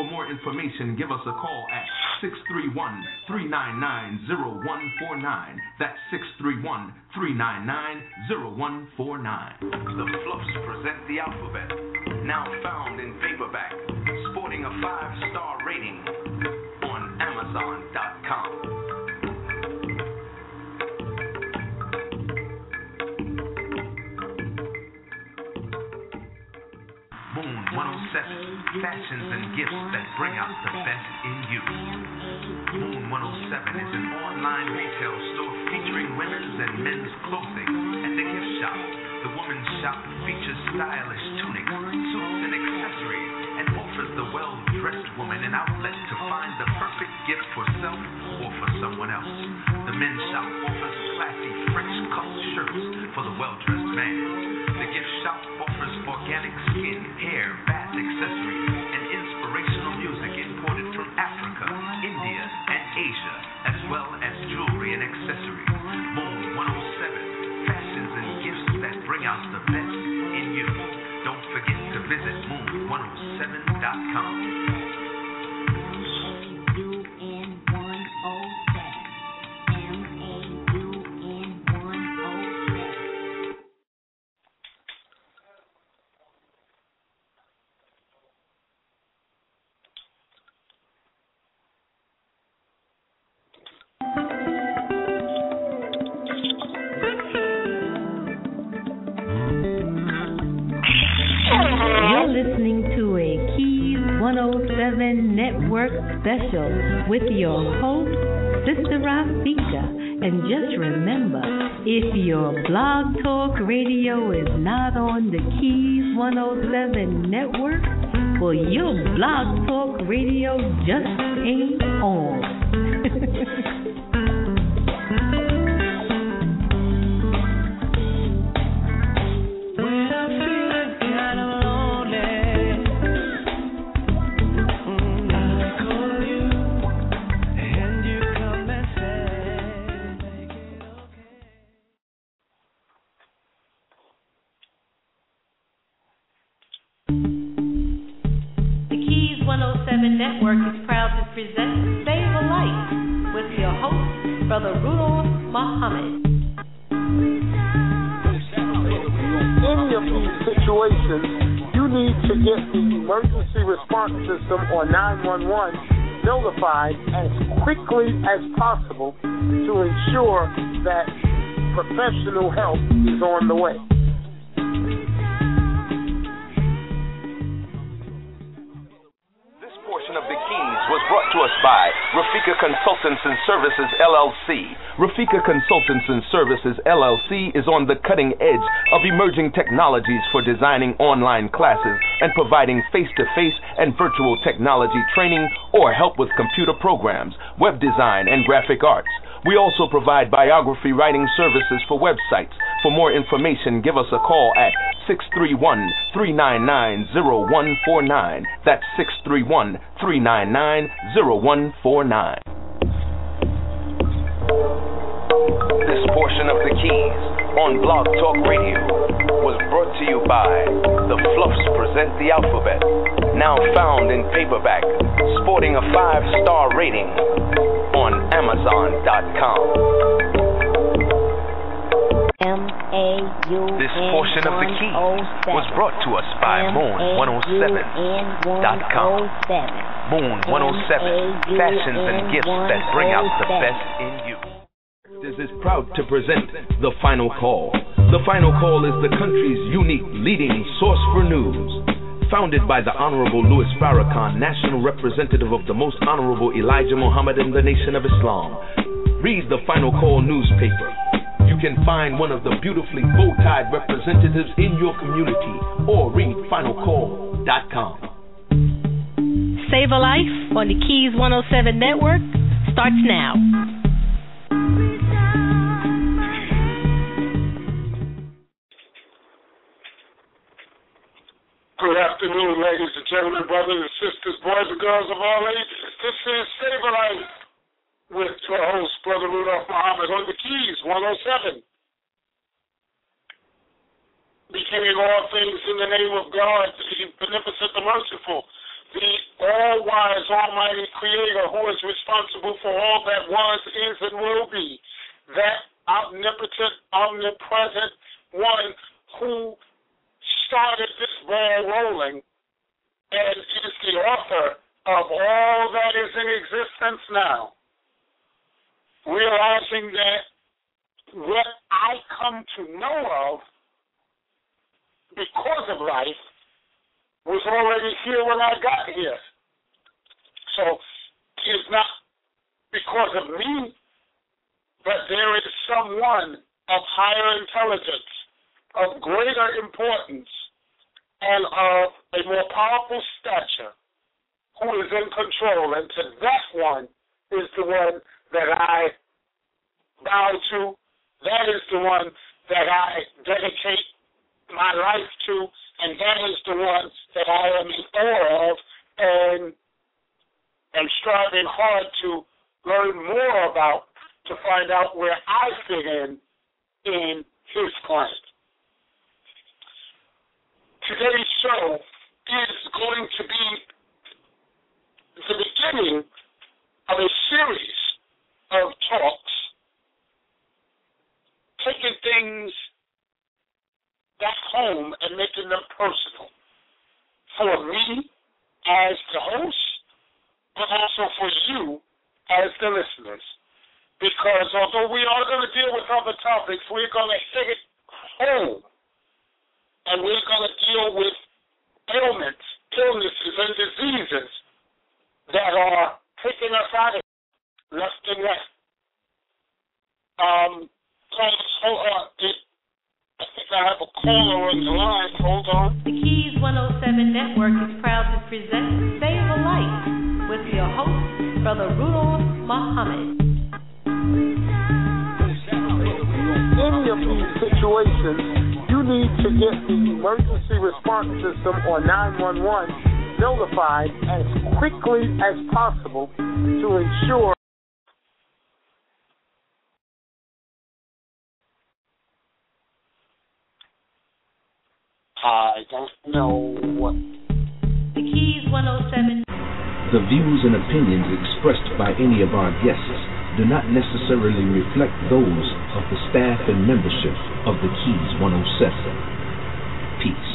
For more information, give us a call at 631 399 0149. That's 631 399 0149. The Fluffs present the alphabet, now found in paperback, sporting a five star rating on Amazon.com. 107, fashions and gifts that bring out the best in you. Moon 107 is an online retail store featuring women's and men's clothing and a gift shop. The women's shop features stylish tunics, suits, and accessories and offers the well dressed woman an outlet to find the perfect gift for self Network special with your host, Sister Rafika. And just remember, if your blog talk radio is not on the Keys 107 Network, well, your blog talk radio just ain't on. professional help is on the way. This portion of the Keys was brought to us by Rafika Consultants and Services LLC. Rafika Consultants and Services LLC is on the cutting edge of emerging technologies for designing online classes and providing face to face and virtual technology training or help with computer programs, web design, and graphic arts. We also provide biography writing services for websites. For more information, give us a call at 631 399 0149. That's 631 399 0149. This portion of the Keys on Blog Talk Radio was brought to you by The Fluffs Present the Alphabet, now found in paperback, sporting a five star rating on Amazon.com. This portion of the Keys was brought to us by Moon107.com. Moon 107, fashions and gifts that bring out the best in you. This is proud to present The Final Call. The Final Call is the country's unique leading source for news. Founded by the Honorable Louis Farrakhan, National Representative of the Most Honorable Elijah Muhammad in the Nation of Islam. Read the Final Call newspaper. You can find one of the beautifully bow-tied representatives in your community or read finalcall.com. Save a Life on the Keys 107 Network starts now. Afternoon, ladies and gentlemen, brothers and sisters, boys and girls of all ages. This is Save a Life with your host, Brother Rudolph Muhammad, on the Keys 107. Beginning all things in the name of God, the beneficent, the merciful, the all wise, almighty creator who is responsible for all that was, is, and will be, that omnipotent, omnipresent one who started this ball rolling and is the author of all that is in existence now. Realizing that what I come to know of because of life was already here when I got here. So it's not because of me, but there is someone of higher intelligence, of greater importance, and of a more powerful stature who is in control. And to that one is the one that I bow to. That is the one that I dedicate my life to. And that is the one that I am in awe of and am striving hard to learn more about to find out where I fit in in his plan today's show is going to be the beginning of a series of talks taking things back home and making them personal for me as the host, but also for you as the listeners. Because although we are going to deal with other topics, we're going to hit it home and we're going to deal with ailments, illnesses, and diseases that are taking us out of left and right. Um, hold on. I think I have a caller on the line. Hold on. The Keys 107 Network is proud to present Save a Life with your host, Brother Rudolph Muhammad. In these situations, you need to get the emergency response system or 911 notified as quickly as possible to ensure. I don't know what. The Keys 107. The views and opinions expressed by any of our guests do not necessarily reflect those of the staff and membership of the Keys 107. Peace.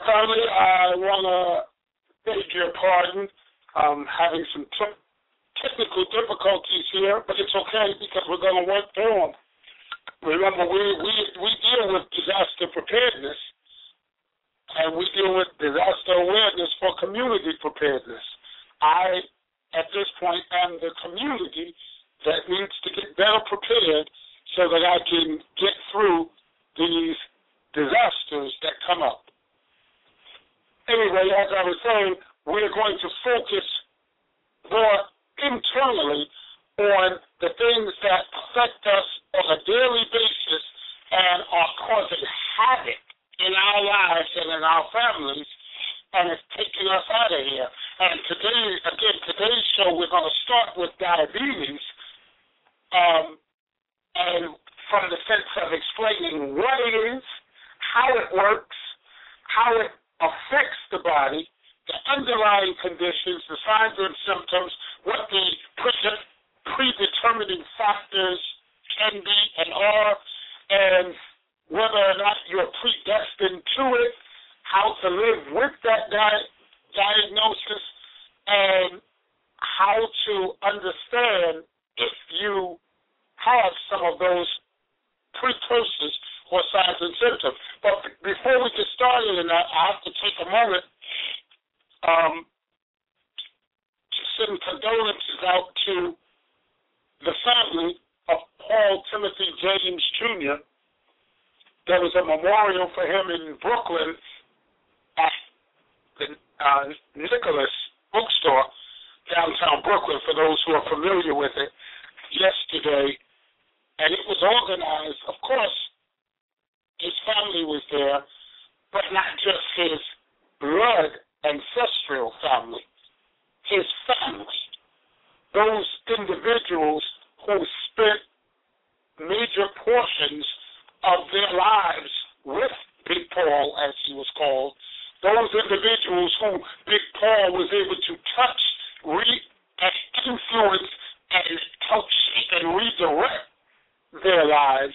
Finally, I want to beg your pardon. I'm having some technical difficulties here, but it's okay because we're going to work through them. Remember, we, we, we deal with disaster preparedness, and we deal with disaster awareness for community preparedness. I, at this point, am the community that needs to get better prepared so that I can get through these disasters that come up. Anyway, as I was saying, we're going to focus more internally on the things that affect us on a daily basis and are causing havoc in our lives and in our families, and it's taking us out of here. And today, again, today's show, we're going to start with diabetes, um, and from the sense of explaining what it is, how it works, how it affects the body, the underlying conditions, the signs and symptoms, what the predetermining factors can be and are, and whether or not you're predestined to it, how to live with that di- diagnosis, and how to understand if you have some of those precursors or signs and symptoms. But before we get started in that, I have to take a moment um, to send condolences out to the family of Paul Timothy James Jr. There was a memorial for him in Brooklyn at uh, Nicholas Bookstore, downtown Brooklyn, for those who are familiar with it, yesterday. And it was organized, of course, his family was there, but not just his blood ancestral family, his family. Those individuals who spent major portions of their lives with Big Paul, as he was called, those individuals who Big Paul was able to touch, re- and influence, and help shape and redirect their lives,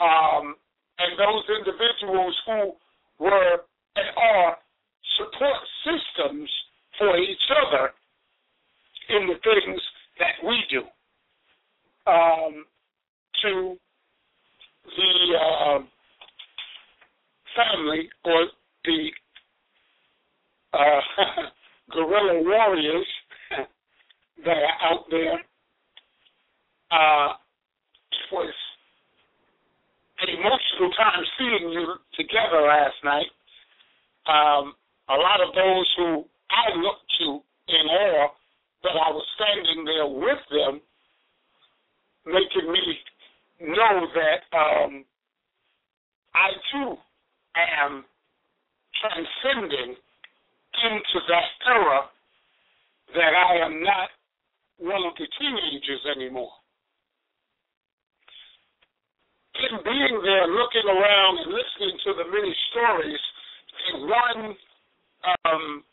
um, and those individuals who were and are support systems for each other in the things that we do. Um, to the uh, family or the uh, guerrilla warriors that are out there uh, was an emotional time seeing you together last night. Um, a lot of those who I looked to in awe that I was standing there with them, making me know that um, I too am transcending into that era that I am not one of the teenagers anymore. In being there, looking around and listening to the many stories, and one um,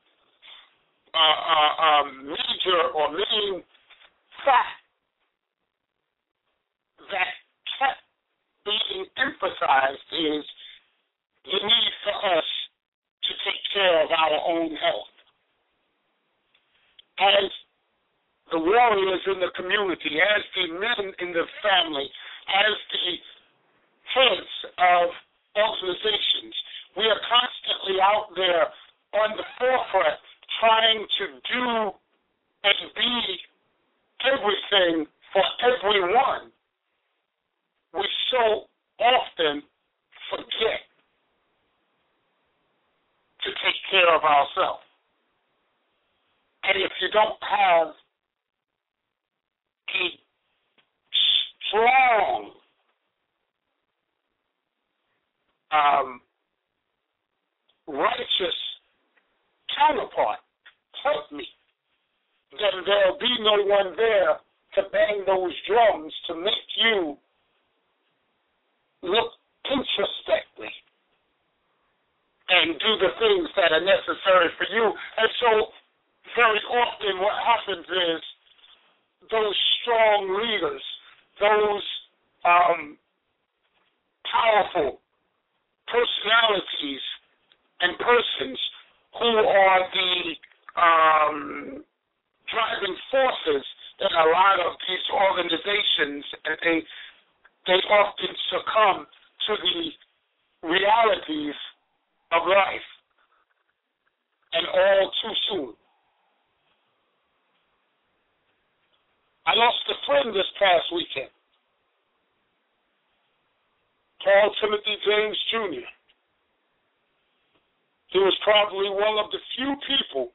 uh, uh, uh, major or main fact that kept being emphasized is the need for us to take care of our own health. As the warriors in the community, as the men in the family, as the heads of organizations, we are constantly out there on the forefront trying to do and be everything for everyone we so often forget to take care of ourselves. And if you don't have a strong um, righteous counterpart, help me, then there'll be no one there to bang those drums to make you look introspectively and do the things that are necessary for you. And so, very often, what happens is those strong leaders, those um, powerful personalities and persons who are the um, driving forces in a lot of these organizations, and they they often succumb to the realities of life, and all too soon. I lost a friend this past weekend, Paul Timothy James Jr. He was probably one of the few people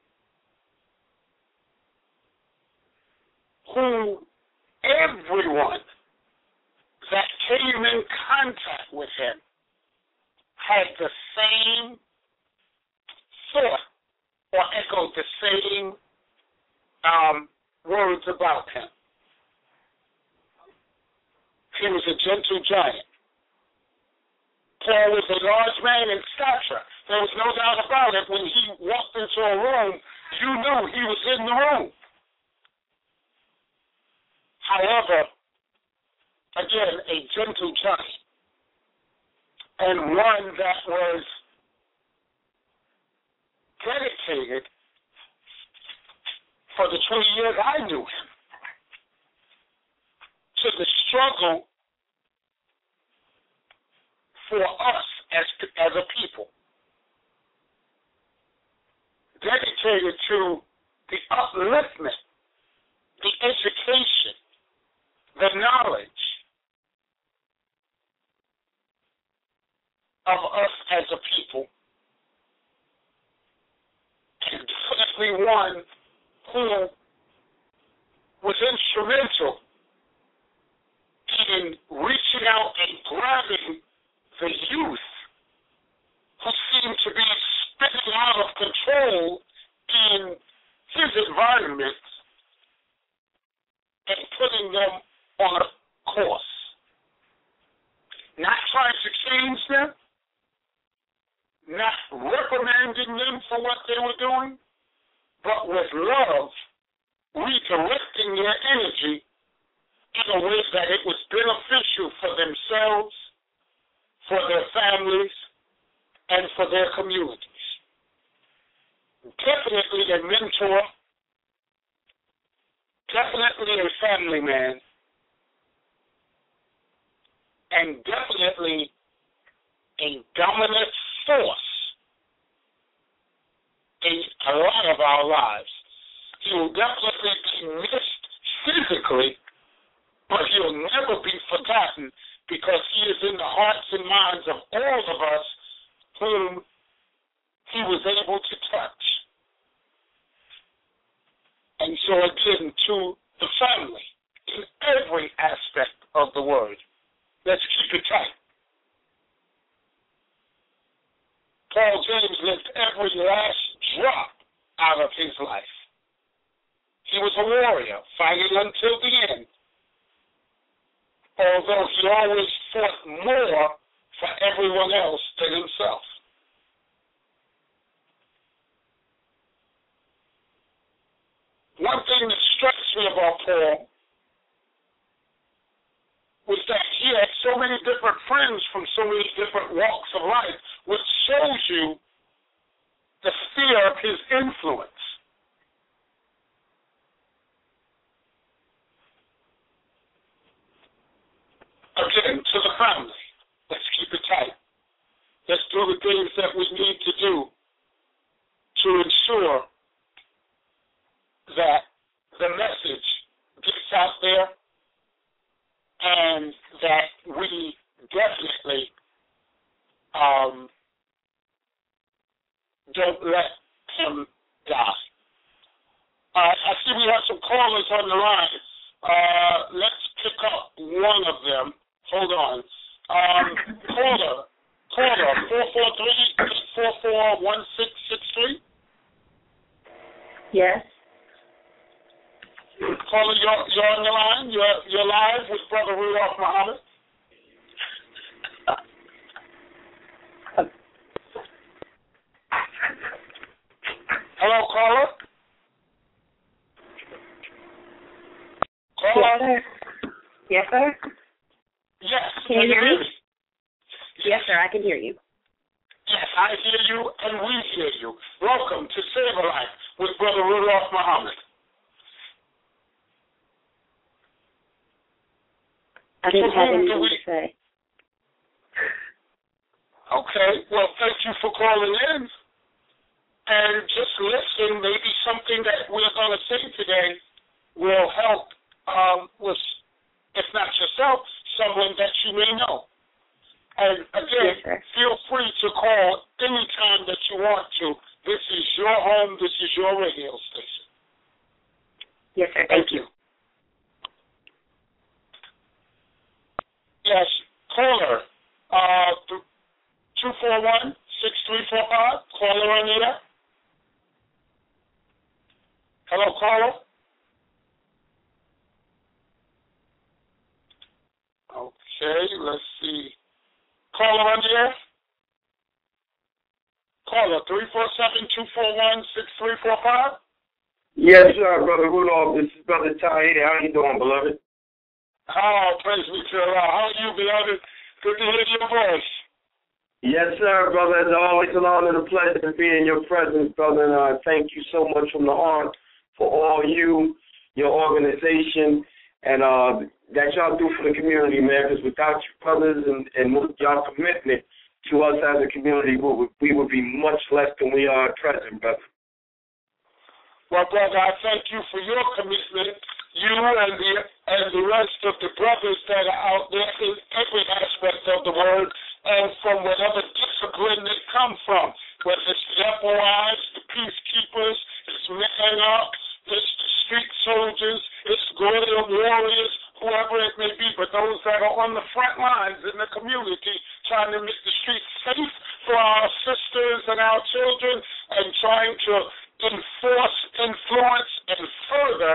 who everyone that came in contact with him had the same thought or echoed the same um, words about him. He was a gentle giant. Paul was a large man in stature. There was no doubt about it. When he walked into a room, you knew he was in the room. However, again, a gentle giant, and one that was dedicated for the 20 years I knew him to the struggle for us as as a people, dedicated to the upliftment, the education, the knowledge of us as a people definitely one who was instrumental in reaching out and grabbing the youth who seemed to be spinning out of control in his environment and putting them on a course. Not trying to change them, not reprimanding them for what they were doing, but with love, redirecting their energy in a way that it was beneficial for themselves, for their families, and for their communities. Definitely a mentor, definitely a family man, and definitely a dominant force in a lot of our lives. He will definitely be missed physically, but he'll never be forgotten because he is in the hearts and minds of all of us whom he was able to touch. And so again, to the family, in every aspect of the word, let's keep it tight. Paul James lived every last drop out of his life. He was a warrior, fighting until the end. Although he always fought more for everyone else than himself. One thing that strikes me about Paul was that he had so many different friends from so many different walks of life, which shows you the sphere of his influence. Again, to the family, let's keep it tight. Let's do the things that we need to do to ensure that the message gets out there and that we definitely um, don't let him die. Uh, I see we have some callers on the line. Uh, let's pick up one of them. Hold on. Um, caller, caller, 443-844-1663? Yes. Caller, you're, you're on the line. You're, you're live with Brother Rudolph Muhammad. Hello, caller. Caller. Yes, sir. Yes, sir. Yes. Can you hear me? me? Yes, sir. I can hear you. Yes, I hear you and we hear you. Welcome to Save a Life with Brother Rudolph Muhammad. I didn't have anything we- to say. Okay, well, thank you for calling in. And just listen, maybe something that we're going to say today will help um, with, if not yourself, someone that you may know. And again, Yes, feel free to call anytime that you want to. This is your home. This is your radio station. Yes, sir. Thank you. Yes, caller, uh, two four one six three four five. Caller, Anita. Hello, caller. Okay, let's see. Caller on the air. Caller, three four seven two four one six three four five. Yes, sir, Brother Rudolph. This is Brother Tahiti. How you doing, beloved? Oh, praise be to Allah. How are you, beloved? Good to hear your voice. Yes, sir, brother. It's always an honor and a pleasure to be in your presence, brother. And uh, thank you so much from the heart for all you, your organization, and uh, that y'all do for the community, man. Because without you brothers and, and y'all commitment to us as a community, we would, we would be much less than we are at present, brother. Well, brother, I thank you for your commitment you and the and the rest of the brothers that are out there in every aspect of the world, and from whatever discipline they come from, whether it's the FOIs, the peacekeepers, it's men up, it's the street soldiers, it's guerrilla warriors, whoever it may be, but those that are on the front lines in the community trying to make the streets safe for our sisters and our children and trying to enforce, influence, and further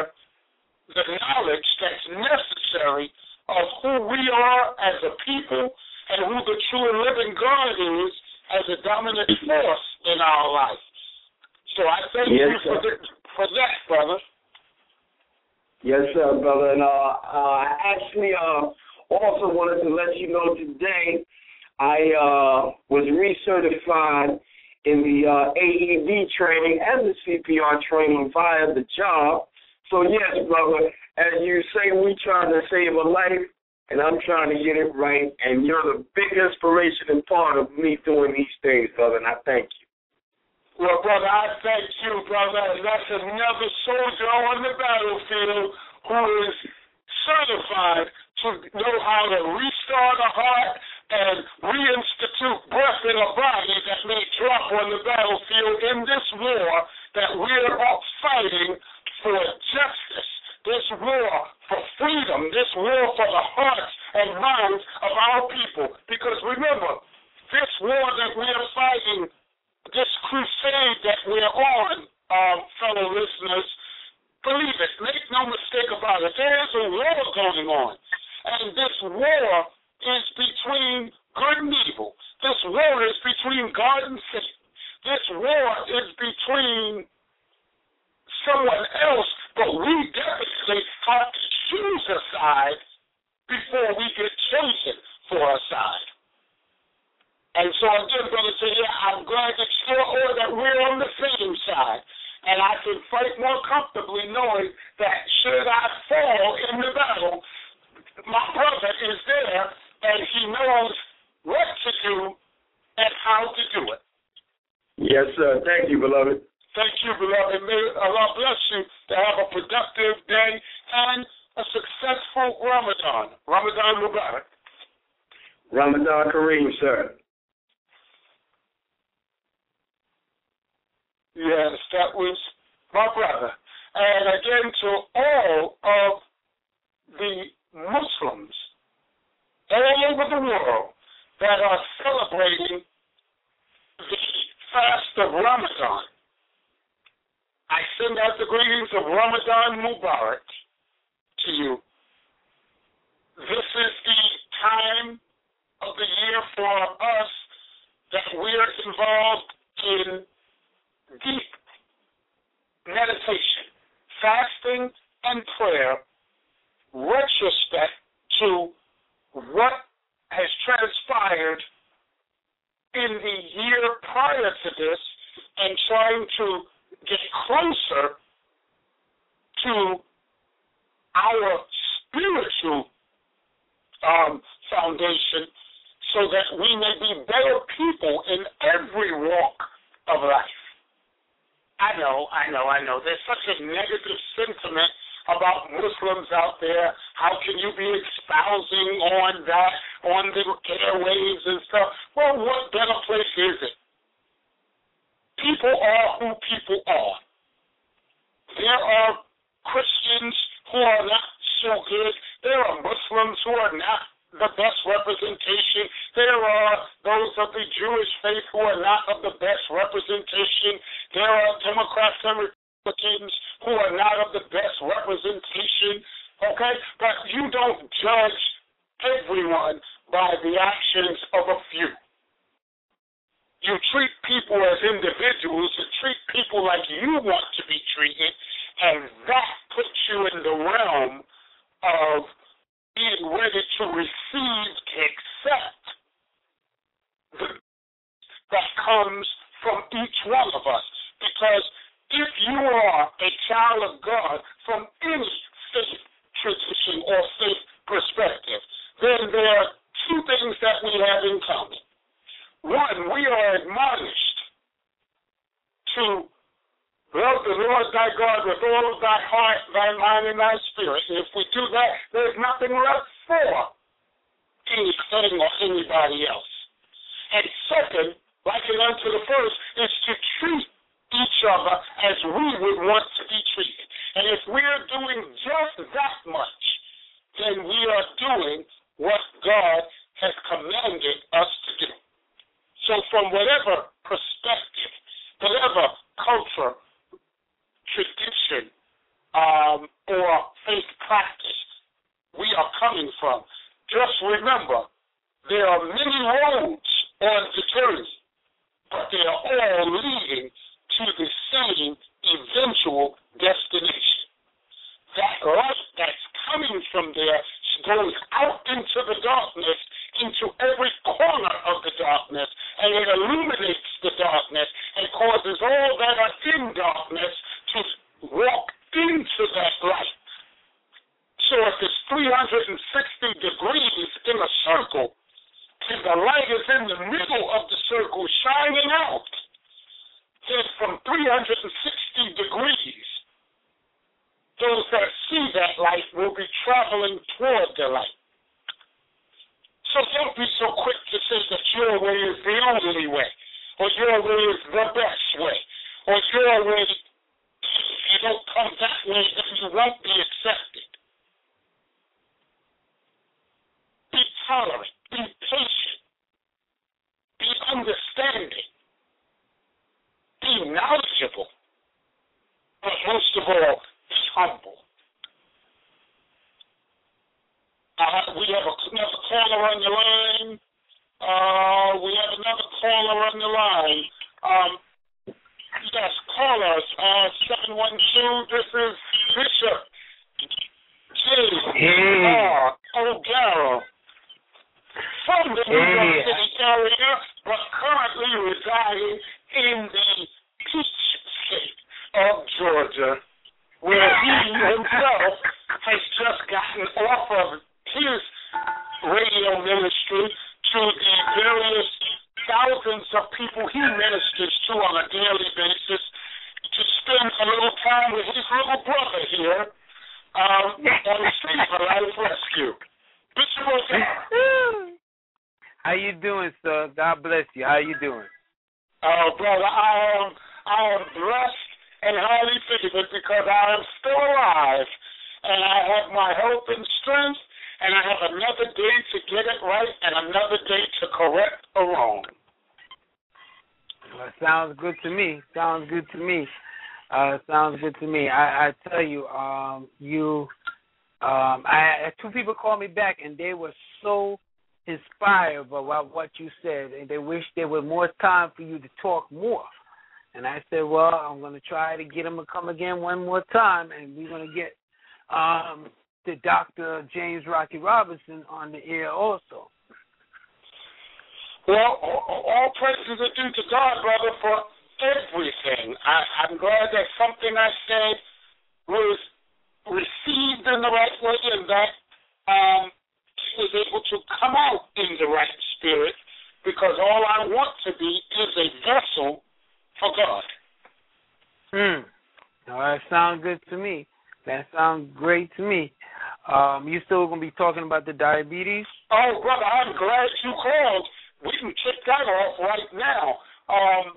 the knowledge that's necessary of who we are as a people and who the true and living God is as a dominant force in our life. So I thank Yes, you for, the, for that, brother. Yes, sir, brother. And uh, uh, I actually uh, also wanted to let you know today I uh, was recertified in the uh, AED training and the CPR training via the job. So yes, brother, as you say, we trying to save a life, and I'm trying to get it right. And you're the big inspiration and part of me doing these things, brother. And I thank you. Well, brother, I thank you, brother. That's another soldier on the battlefield who is certified to know how to restart a heart and reinstitute breath in a body that may drop on the battlefield in this war that we're fighting for justice, this war for freedom, this war for the hearts and minds of our people. Because remember, this war that we're fighting this crusade that we're on, um, fellow listeners, believe it, make no mistake about it. There is a war going on. And this war is between good and evil. This war is between God and Satan. This war is between someone else, but we definitely have to choose the best representation. There are those of the Jewish faith who are not of the best representation. There are Democrats and Republicans who are not of the best representation. Okay? But you don't judge everyone by the actions of a few. You treat people as individuals, you treat people like you want to be treated, and that puts you in the realm of being ready to receive, accept the that comes from each one of us. Because if you are a child of God from any faith tradition or faith perspective, then there are two things that we have in common. One, we are admonished to Love the Lord thy God with all of thy heart, thy mind, and thy spirit. If we do that, there's nothing left for anything or anybody else. And second, like it unto the first, is to treat each other as we would want to be treated. And if we are doing just that much, then we are doing what God has commanded us to do. So, from whatever perspective, whatever culture, tradition, um, or faith practice we are coming from. Just remember, there are many roads on the journey, but they are all leading to the same eventual destination. That light that's coming from there goes out into the darkness, into every corner of the darkness, and it illuminates the darkness and causes all that are in darkness to walk into that light. So if it's 360 degrees in a circle, and the light is in the middle of the circle shining out, then from 360 degrees, those that see that light will be traveling toward the light. So don't be so quick to say that your way is the only way, or your way is the best way, or your way, come that way, then you won't be accepted. Be tolerant, be patient, be understanding, be knowledgeable, but most of all, be humble. Uh, we have another caller on the line. Uh, we have another caller on the line. Um, yes, callers. Uh, seven one two. This is Bishop J. R. O'Garrow from the New York City area, but currently residing in the peach state of Georgia, where he himself has just gotten off of his radio ministry to the various thousands of people he ministers to on a daily basis to spend a little time with his little brother here um, on the street for life rescue. Bishop O'Garrow. How you doing, sir? God bless you. How you doing? Oh, brother, I am I am blessed and highly favored because I am still alive and I have my health and strength and I have another day to get it right and another day to correct a wrong. Well, sounds good to me. Sounds good to me. Uh, sounds good to me. I, I tell you, um, you, um, I two people called me back and they were so inspired by what, you said, and they wish there was more time for you to talk more. And I said, well, I'm going to try to get them to come again one more time, and we're going to get um, the Dr. James Rocky Robinson on the air also. Well, all praises are due to God, brother, for everything. I, I'm glad that something I said was received in the right way and that um, was able to come out in the right spirit because all I want to be is a vessel for God. Hmm. All right, sounds good to me. That sounds great to me. Um, you still gonna be talking about the diabetes? Oh, brother, I'm glad you called. We can kick that off right now. Um,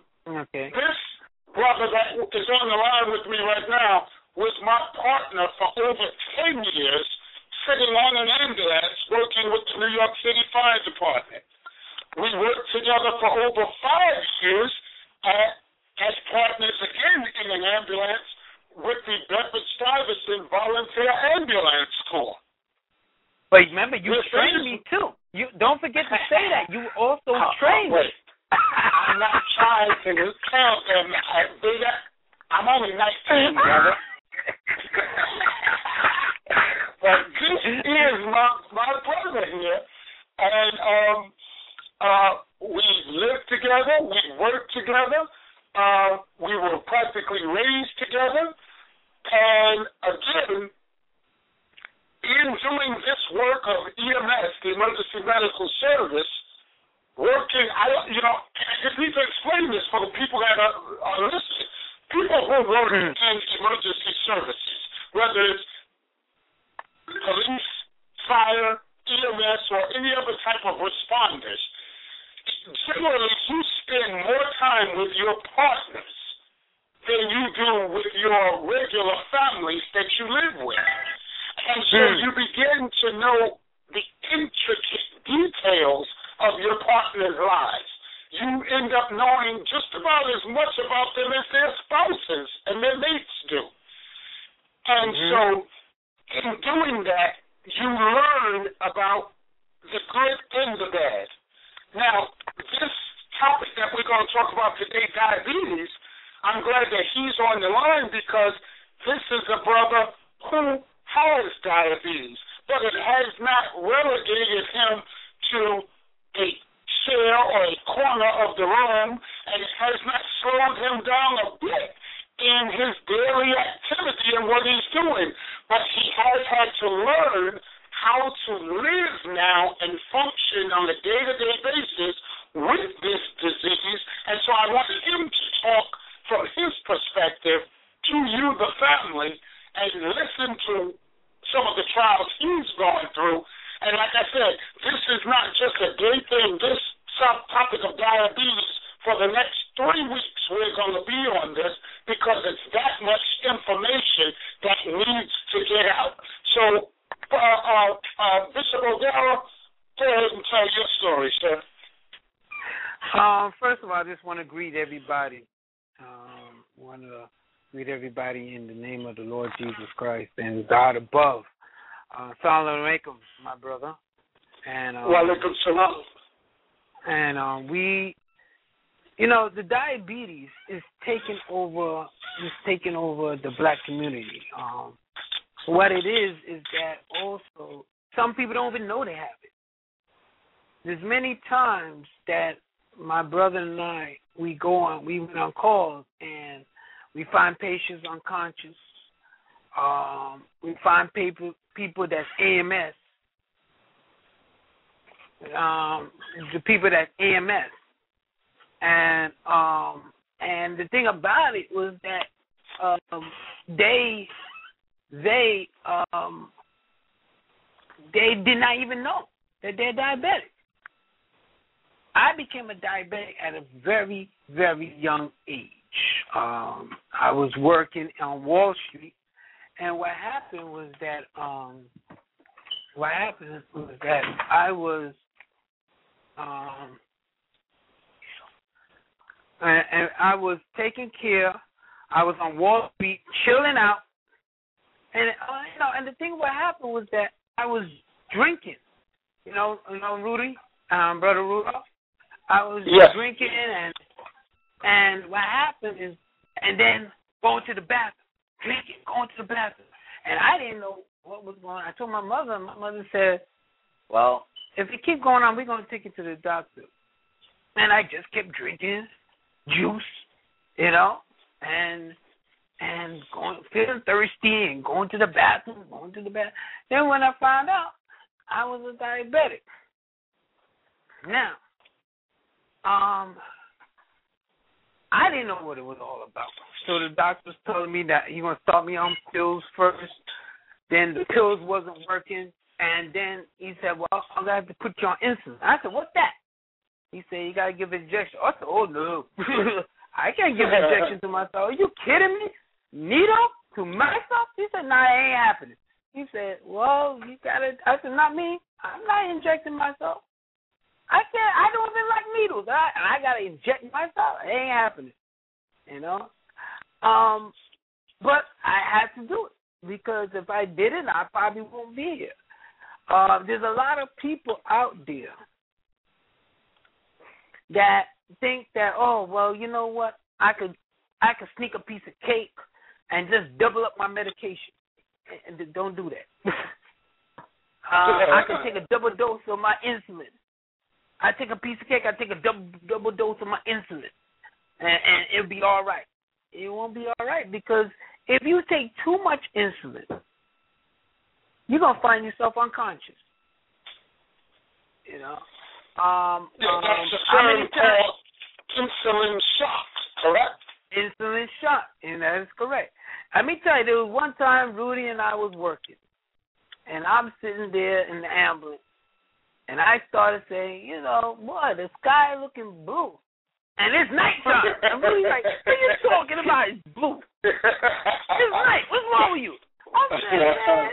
and listen to some of the trials he's going through. And like I said, this is not just a day thing. This subtopic of diabetes for the next three weeks we're going to be on this because it's that much information that needs to get out. So, uh, uh, uh, Bishop O'Dara, go ahead and tell your story, sir. Um, first of all, I just want to greet everybody. Um, want to greet everybody in the name of the Lord Jesus Christ and God above. Uh, Salam alaikum, my brother. And um, Walaikum salam. and um, we, you know, the diabetes is taking over is taking over the black community. Um, what it is is that also some people don't even know they have it. There's many times that my brother and I we go on we went on calls and we find patients unconscious. Um, we find people people that's AMS. Um, the people that's AMS. And um and the thing about it was that um they they um they did not even know that they're diabetic. I became a diabetic at a very, very young age. Um, I was working on Wall Street, and what happened was that um, what happened was that I was um, and, and I was taking care. I was on Wall Street, chilling out, and uh, you know, and the thing what happened was that I was drinking. You know, you know, Rudy, um, brother Rudolph. I was Yes. drinking, and and what happened is, and then going to the bathroom, drinking, going to the bathroom, and I didn't know what was going on. I told my mother, and my mother said, "Well, if it keep going on, we're gonna take you to the doctor." And I just kept drinking juice, you know, and and going feeling thirsty and going to the bathroom, going to the bathroom. Then when I found out, I was a diabetic. Now, um, I didn't know what it was all about. So the doctor was telling me that he gonna start me on pills first. Then the pills wasn't working, and then he said, "Well, I'm gonna have to put you on insulin." I said, "What's that?" He said, "You gotta give injection." I said, "Oh no, I can't give injection to myself. Are you kidding me? Needle to myself?" He said, "Nah, it ain't happening." He said, "Well, you gotta." I said, "Not me. I'm not injecting myself. I can't. I don't even like needles. I I gotta inject myself. It ain't happening. You know. Um, but I had to do it because if I didn't, I probably won't be here. Uh, there's a lot of people out there that think that oh well you know what I could I could sneak a piece of cake and just double up my medication. And don't do that. uh, I could take a double dose of my insulin. I take a piece of cake. I take a double double dose of my insulin, and, and it'll be all right. It won't be all right because if you take too much insulin, you're gonna find yourself unconscious. You know. Um, Yeah, um, that's a term called insulin shock, correct? insulin shot, and that is correct. Let me tell you, there was one time Rudy and I was working, and I'm sitting there in the ambulance, and I started saying, you know, boy, the sky looking blue, and it's nighttime. And Rudy's like, what are you talking about? It's blue. It's night. What's wrong with you? I'm saying, man,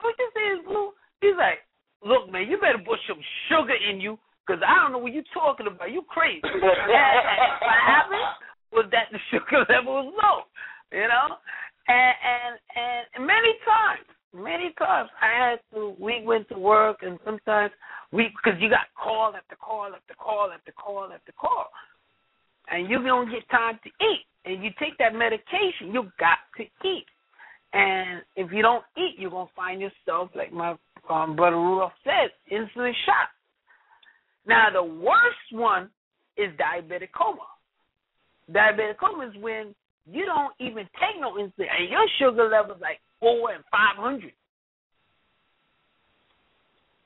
what you say is blue? He's like, look, man, you better put some sugar in you, because I don't know what you're talking about? You crazy. what happened was that the sugar level was low, you know? And, and, and many times, many times I had to, we went to work and sometimes we, because you got call after call after call after call after call. And you don't get time to eat. And you take that medication, you got to eat. And if you don't eat, you're gonna find yourself like my um, brother Rudolph said, insulin shot. Now the worst one is diabetic coma. Diabetic coma is when you don't even take no insulin and your sugar level is like four and five hundred.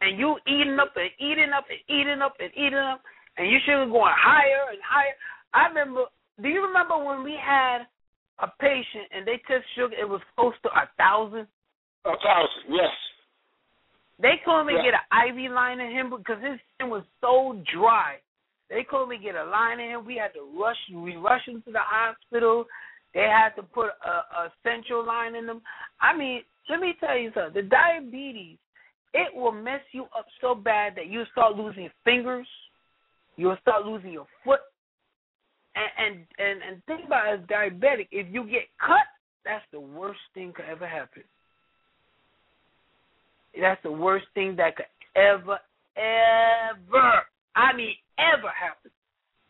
And you eating up and eating up and eating up and eating up and your sugar going higher and higher. I remember do you remember when we had a patient and they test sugar, it was close to a thousand. A thousand, yes. They couldn't even Yeah. get an IV line in him because his skin was so dry. They couldn't even get a line in him. We had to rush. We rushed him to the hospital. They had to put a, a central line in them. I mean, let me tell you something. The diabetes, it will mess you up so bad that you start losing fingers. You'll start losing your foot and and and, and think about it as diabetic, if you get cut, that's the worst thing could ever happen. That's the worst thing that could ever, ever, I mean ever happen.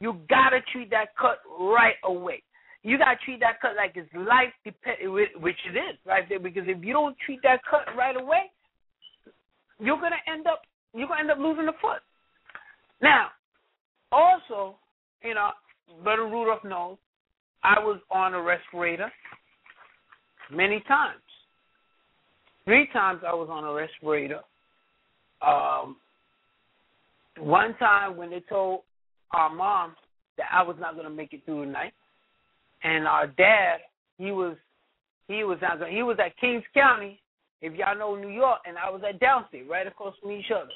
You gotta treat that cut right away. You gotta treat that cut like it's life dependent, which it is right there. Because if you don't treat that cut right away, you're gonna end up you're gonna end up losing the foot. Now, also, you know, Brother Rudolph knows I was on a respirator many times. Three times I was on a respirator. Um, one time when they told our mom that I was not to make it through the night, and our dad, he was he was not he was at Kings County, if y'all know New York, and I was at Downstate, right across from each other.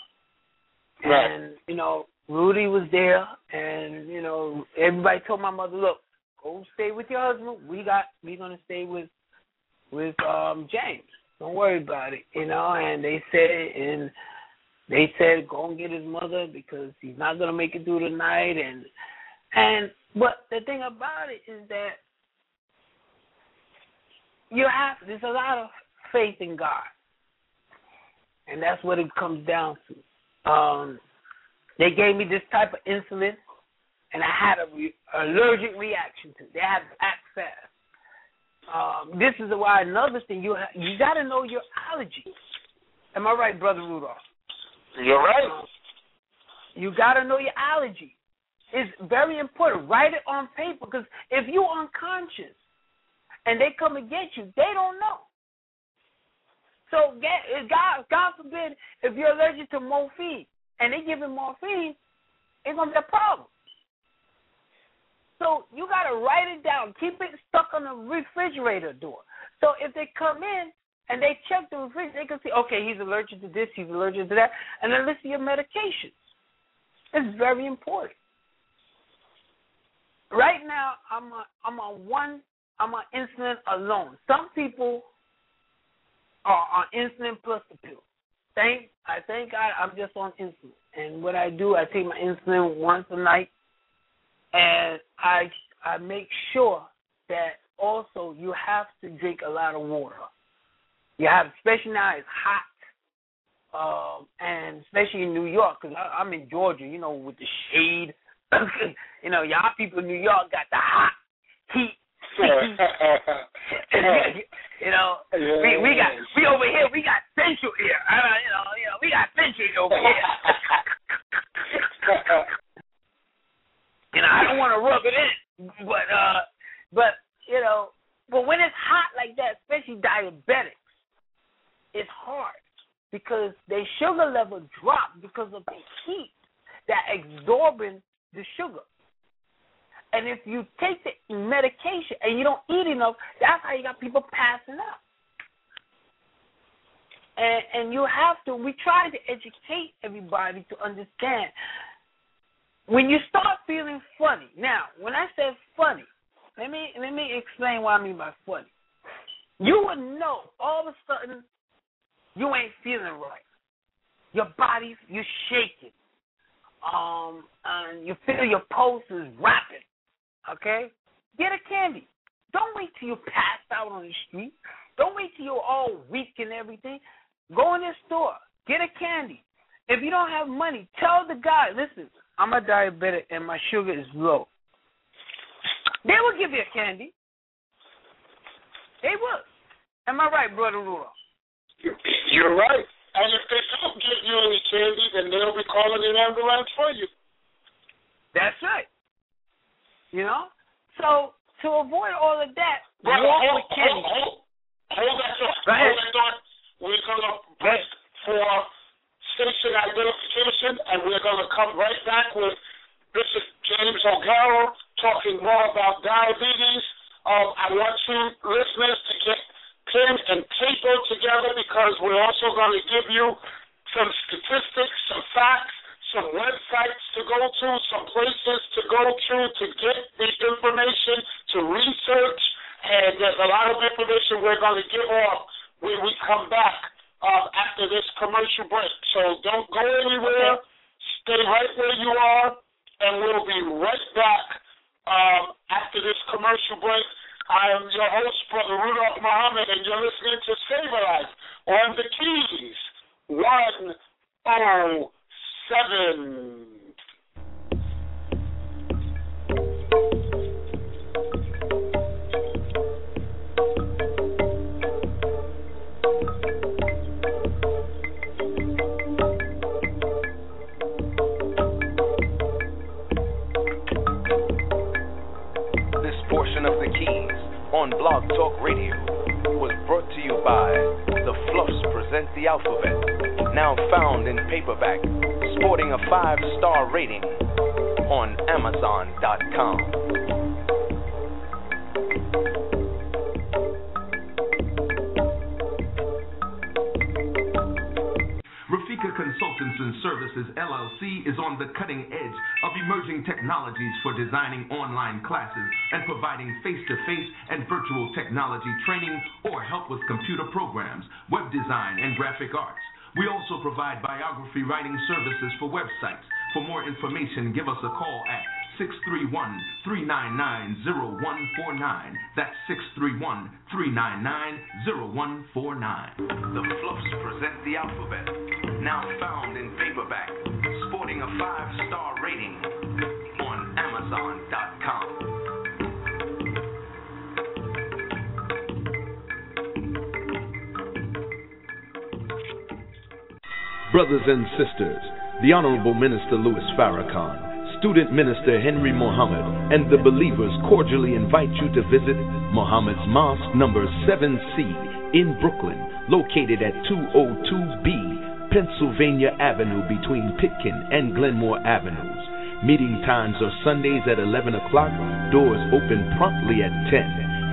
Right. And you know, Rudy was there, and you know, everybody told my mother, "Look, go stay with your husband. We got we gonna stay with with um James. Don't worry about it, you know." And they said, and they said, "Go and get his mother because he's not gonna make it through the night." And and but the thing about it is that you have there's a lot of faith in God, and that's what it comes down to. Um, they gave me this type of insulin, and I had a re- allergic reaction to. it. They have fast. Um, this is why another thing you ha- you got to know your allergies. Am I right, brother Rudolph? You're right. Um, you got to know your allergy. It's very important. Write it on paper because if you're unconscious and they come and get you, they don't know. So God God forbid if you're allergic to morphine and they give him morphine, it's gonna be a problem. So you gotta write it down. Keep it stuck on the refrigerator door. So if they come in and they check the refrigerator, they can see, okay, he's allergic to this, he's allergic to that, and then list your medications. It's very important. Right now, I'm on, I'm on one. I'm on insulin alone. Some people are on insulin plus the pill. Thank I thank God I'm just on insulin. And what I do, I take my insulin once a night, and I I make sure that also you have to drink a lot of water. You have, especially now it's hot, um, and especially in New York, because I'm in Georgia, you know, with the shade. you know, y'all people in New York got the hot heat. you know, we we got we over here. We got central here. Uh, you know, you know, we got central over here. you know, I don't want to rub it in, but uh, but you know, but when it's hot like that, especially diabetics, it's hard because their sugar level drop because of the heat that absorbing the sugar. And if you take the medication and you don't eat enough, that's how you got people passing out. And and you have to we try to educate everybody to understand when you start feeling funny. Now, when I say funny, let me let me explain what I mean by funny. You would know all of a sudden you ain't feeling right. Your body's you're shaking. Um, and you feel your pulse is rapid, okay, get a candy. Don't wait till you're passed out on the street. Don't wait till you're all weak and everything. Go in the store, get a candy. If you don't have money, tell the guy, listen, I'm a diabetic and my sugar is low. They will give you a candy. They will. Am I right, Brother Rudolph? You're right. And if they don't get you then they'll be calling an ambulance for you. That's right. You know? So to avoid all of that, walk hold, with candy. hold, hold, hold that thought. Go ahead. Hold that thought. We're going to break for station identification, and we're going to come right back with Bishop James O'Carroll talking more about diabetes. Um, I want you listeners to get pen and paper together because we're also going to give you some statistics, some facts, some websites to go to, some places to go to to get the information, to research, and there's a lot of information we're going to give off when we come back uh, after this commercial break. So don't go anywhere. Stay right where you are, and we'll be right back um, after this commercial break. I am your host, Brother Rudolph Muhammad, and you're listening to Save a Life on the Keys 107. This portion of the keys on Blog Talk Radio you by The Fluffs Present the Alphabet, now found in paperback, sporting a five star rating on Amazon.com. Rafika Consultants and Services LLC is on the cutting edge of emerging technologies for designing online classes and providing face to face and virtual technology training or help with computer programs, web design, and graphic arts. We also provide biography writing services for websites. For more information, give us a call at 631 399 0149. That's 631 399 0149. The Fluffs Present the Alphabet, now found in paperback, sporting a five star rating on Amazon.com. Brothers and sisters, the Honorable Minister Louis Farrakhan, Student Minister Henry Mohammed, and the believers cordially invite you to visit Muhammad's Mosque number 7C in Brooklyn, located at 202B Pennsylvania Avenue between Pitkin and Glenmore Avenues. Meeting times are Sundays at 11 o'clock, doors open promptly at 10,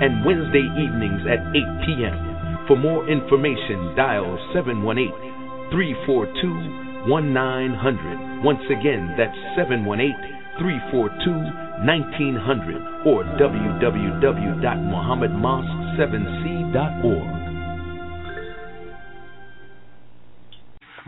and Wednesday evenings at 8 p.m. For more information, dial 718 342 1900. Once again, that's 718 342 1900 or www.muhammadmosque7c.org.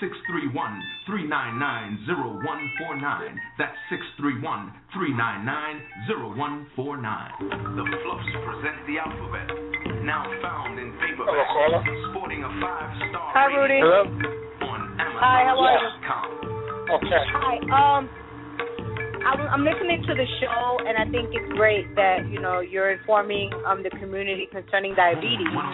631 399 0149. That's 631 399 0149. The Fluffs Present the Alphabet, now found in Hello, paperback, sporting a five star Hi, rating Rudy. Hello? on Hi, how are you? Amazon.com. Okay. Hi. Um, I'm, I'm listening to the show, and I think it's great that you know you're informing um the community concerning diabetes. Um,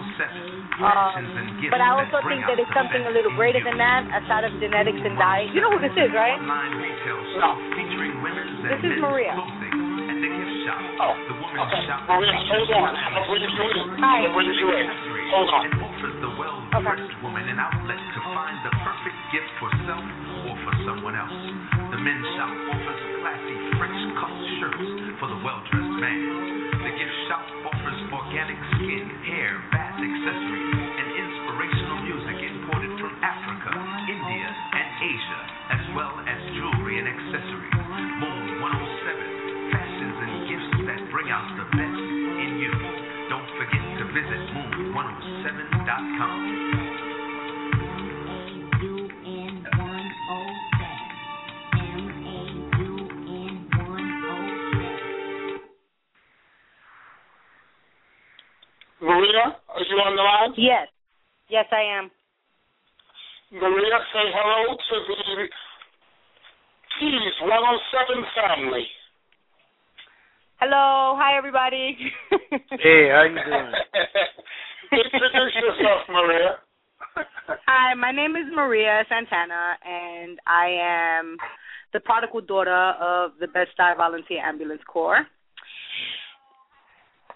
Passions and gifts but I also think that it's something a little greater than that, aside of genetics and diet. You know who this is, right? Online retail store featuring women's and This is Maria. clothing at the gift shop. Oh, the woman's okay. shop Maria, hold on. I'm to bring you in. Hi. I'm going to bring you in. Hold on. It for the well-dressed man. Maria, are you on the line? Yes. Yes, I am. Maria, say hello to the Keys 107 family. Hello. Hi, everybody. Hey, how you doing? Introduce yourself, Maria. Hi, my name is Maria Santana, and I am the prodigal daughter of the Bed-Stuy Volunteer Ambulance Corps.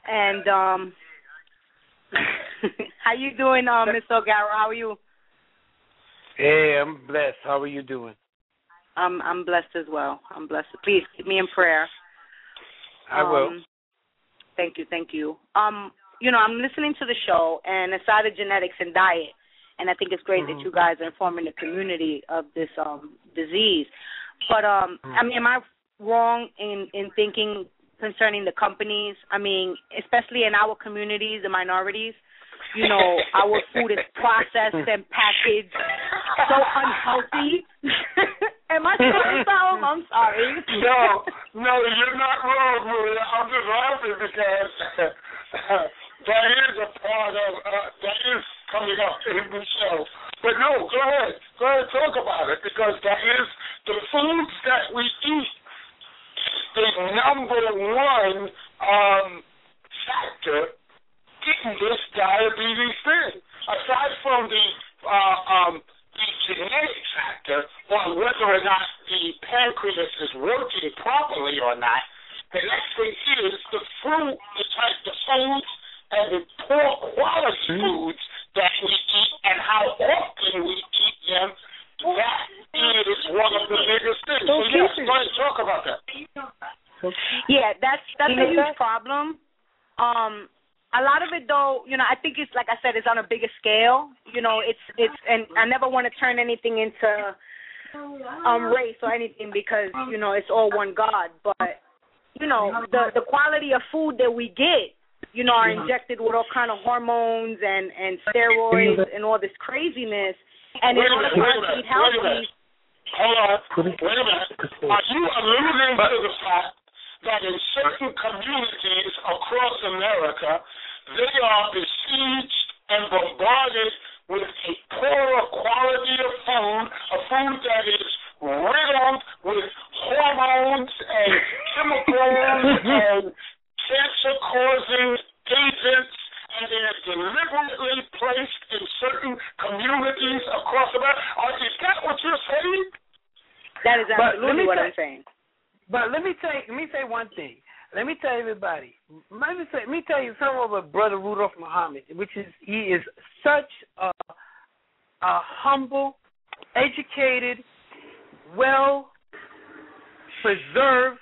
And um, how you doing, uh, Miss O'Gara? How are you? Hey, I'm blessed. How are you doing? I'm I'm blessed as well. I'm blessed. Please keep me in prayer. I will. Um, Thank you, thank you. Um, you know, I'm listening to the show, and aside of genetics and diet, and I think it's great that you guys are informing the community of this um disease. But um, I mean, am I wrong in in thinking concerning the companies? I mean, especially in our communities, the minorities. You know, our food is processed and packaged so unhealthy. Am I saying something? I'm sorry. No, no, you're not wrong, Maria. I'm just laughing because that is a part of uh, that is coming up in the show. But no, go ahead, go ahead, talk about it because that is the foods that we eat. The number one um, factor in this diabetes thing, aside from the uh, um, the genetic factor on whether or not the pancreas is working properly or not. The next thing is the food, the type of foods and the poor quality foods that we eat and how often we eat them. That is one of the biggest things. So yes, go ahead, talk about that. Yeah, that's that's a huge problem. Um, a lot of it though, you know, I think it's like I said, it's on a bigger scale. You know, it's it's and I never want to turn anything into um race or anything because, you know, it's all one God. But, you know, the the quality of food that we get, you know, are injected with all kind of hormones and, and steroids and all this craziness. And in Wait a order minute, for wait a minute, wait a minute. Hold on. Wait a minute. Are you alluding to the fact that in certain communities across America, they are besieged and bombarded with a poorer quality of food, a food that is riddled with hormones and chemicals and cancer-causing agents, and they are deliberately placed in certain communities across America. Are- Is that what you're saying? that is But let me absolutely what tell- I'm saying. But let me tell you, let me say one thing. Let me tell everybody. Let me say, let me tell you something about Brother Rudolph Muhammad, which is he is such a a humble, educated, well preserved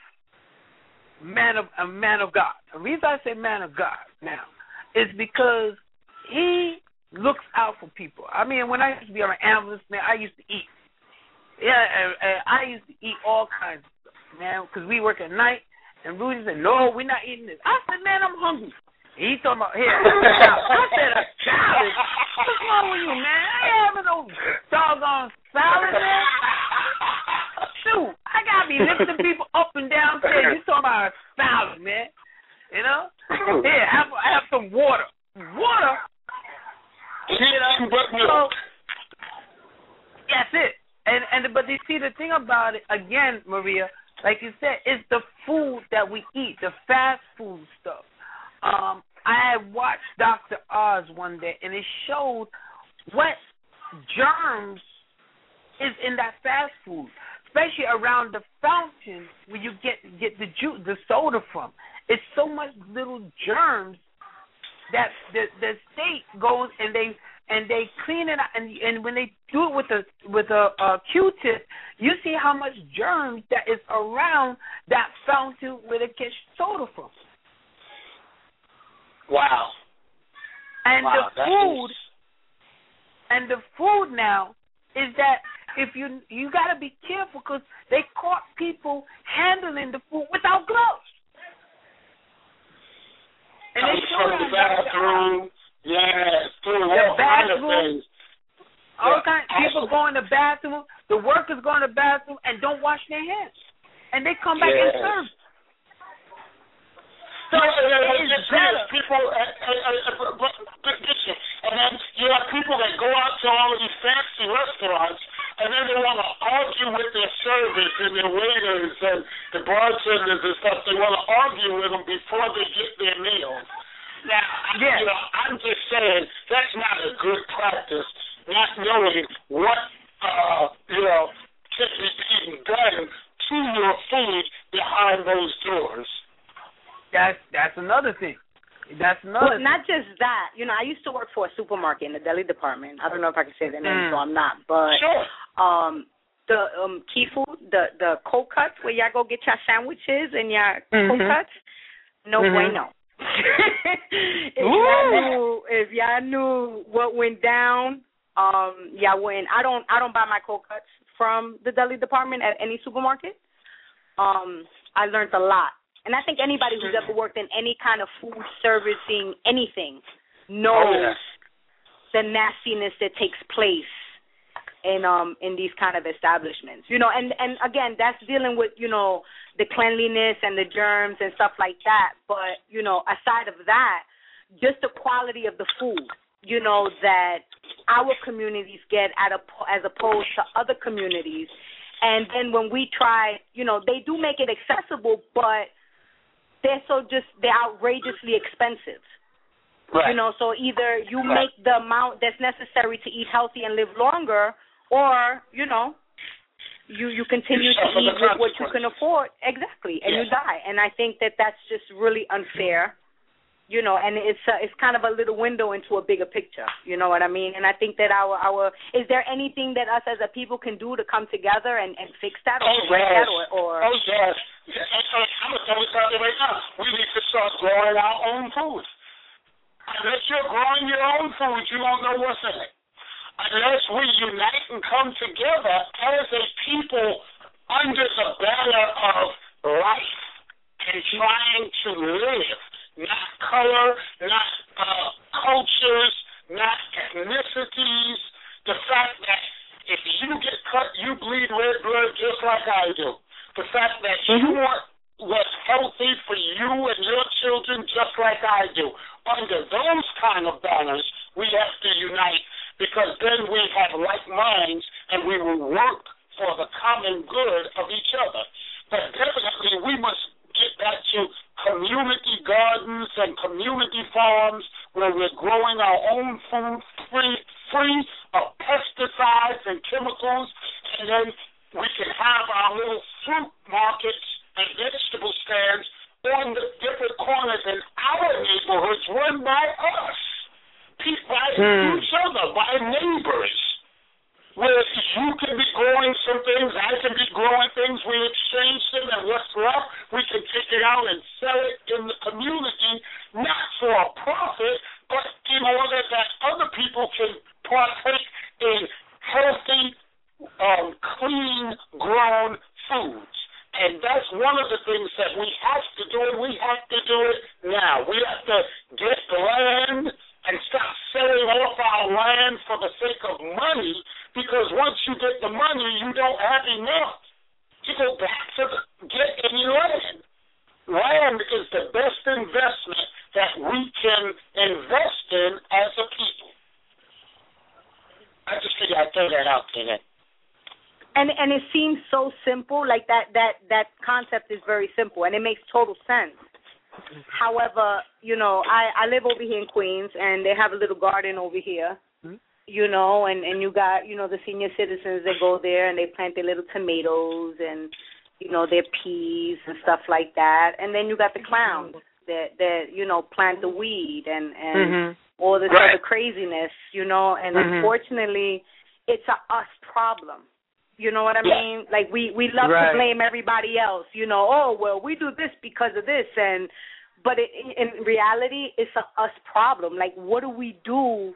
man of a man of God. The reason I say man of God now is because he looks out for people. I mean, when I used to be on an ambulance, man, I used to eat. Yeah, and, and I used to eat all kinds of stuff, man, because we work at night. And Rudy said, "No, we're not eating this." I said, "Man, I'm hungry." And he talking about here. I said, "A salad? What's wrong with you, man? I ain't having no doggone salad, man." Shoot, I gotta be lifting people up and down stairs. You talking about a salad, man? You know? Here, have have some water. Water. You know? So that's it. And and but you see the thing about it again, Maria, like you said, it's the food that we eat, the fast food stuff. Um, I had watched Dr. Oz one day, and it showed what germs is in that fast food, especially around the fountain where you get get the juice, the soda from. It's so much little germs that the the state goes and they and they clean it out and and when they do it with a with a, a Q-tip, you see how much germs that is around that fountain where they get soda from. Wow. And Wow, the food is- and the food now is that if you you got to be careful because they caught people handling the food without gloves. And they showed the on Dr. Oz. bathroom. Yes, through The of bathroom. things. All Yeah. kind people go in the bathroom, the workers go in the bathroom and don't wash their hands. And they come back and serve. So no, and then it is better. people, uh, uh, uh, but, but listen, and then you have people that go out to all of these fancy restaurants, and then they want to argue with their servers and their waiters and the bartenders and stuff. They want to argue with them before they get their meals. Now, Yeah. you know, I'm just saying that's not a good practice. Not knowing what, uh, you know, can be being done to your food behind those doors. That's that's another thing. That's another. Well, not just that. You know, I used to work for a supermarket in the deli department. I don't know if I can say the name, Mm. so I'm not. But Sure. um, the um key food, the the cold cuts where y'all go get your sandwiches and your cold Mhm. cuts. No Mhm. bueno. if y'all knew, if y'all knew what went down, um, y'all wouldn't. I don't. I don't buy my cold cuts from the deli department at any supermarket. Um, I learned a lot, and I think anybody who's ever worked in any kind of food servicing anything knows Oh, yes. the nastiness that takes place in um in these kind of establishments. You know, and and again, that's dealing with you know the cleanliness and the germs and stuff like that. But you know, aside of that, just the quality of the food. You know that our communities get at a, as opposed to other communities. And then when we try, you know, they do make it accessible, but they're so just they're outrageously expensive. Right. You know, so either you Right. make the amount that's necessary to eat healthy and live longer, or you know, you you continue to eat with what you can afford exactly, and you die. And I think that that's just really unfair. You know, and it's a, it's kind of a little window into a bigger picture. You know what I mean? And I think that our our is there anything that us as a people can do to come together and and fix that or Oh, yes. that or or Oh, yes. I'm going to tell you something right now. We need to start growing our own food. Unless you're growing your own food, you don't know what's in it. Unless we unite and come together as a people under the banner of life and trying to live, not color, not uh, cultures, not ethnicities. The fact that if you get cut, you bleed red blood just like I do. The fact that you want what's healthy for you and your children just like I do. Under those kind of banners, we have to unite because then we have like minds and we will work for the common good of each other. But definitely we must get back to community gardens and community farms where we're growing our own food free free of pesticides and chemicals and then we can have our little fruit markets and vegetable stands on the different corners in our neighborhoods run by us. By Hmm. each other, by neighbors. Where you can be growing some things, I can be growing things, we exchange them, and what's left, we can take it out and sell it in the community, not for a profit, but in order that other people can partake in healthy, um, clean grown foods. And that's one of the things that we have to do, and we have to do it now. We have to get the land and stop selling off our land for the sake of money, because once you get the money, you don't have enough to go back to get any land. Land is the best investment that we can invest in as a people. I just figured I'd throw that out there. and and it seems so simple like that that that concept is very simple and it makes total sense however you know i i live over here in queens and they have a little garden over here Mhm. you know and and you got you know the senior citizens that go there and they plant their little tomatoes and you know their peas and stuff like that and then you got the clowns that that you know plant the weed and and Mhm. all this Right. other craziness, you know, and Mhm. unfortunately it's a us problem. You know what I Yeah. mean? Like we we love Right. to blame everybody else, you know, oh, well, we do this because of this and but it, in reality it's a us problem. Like what do we do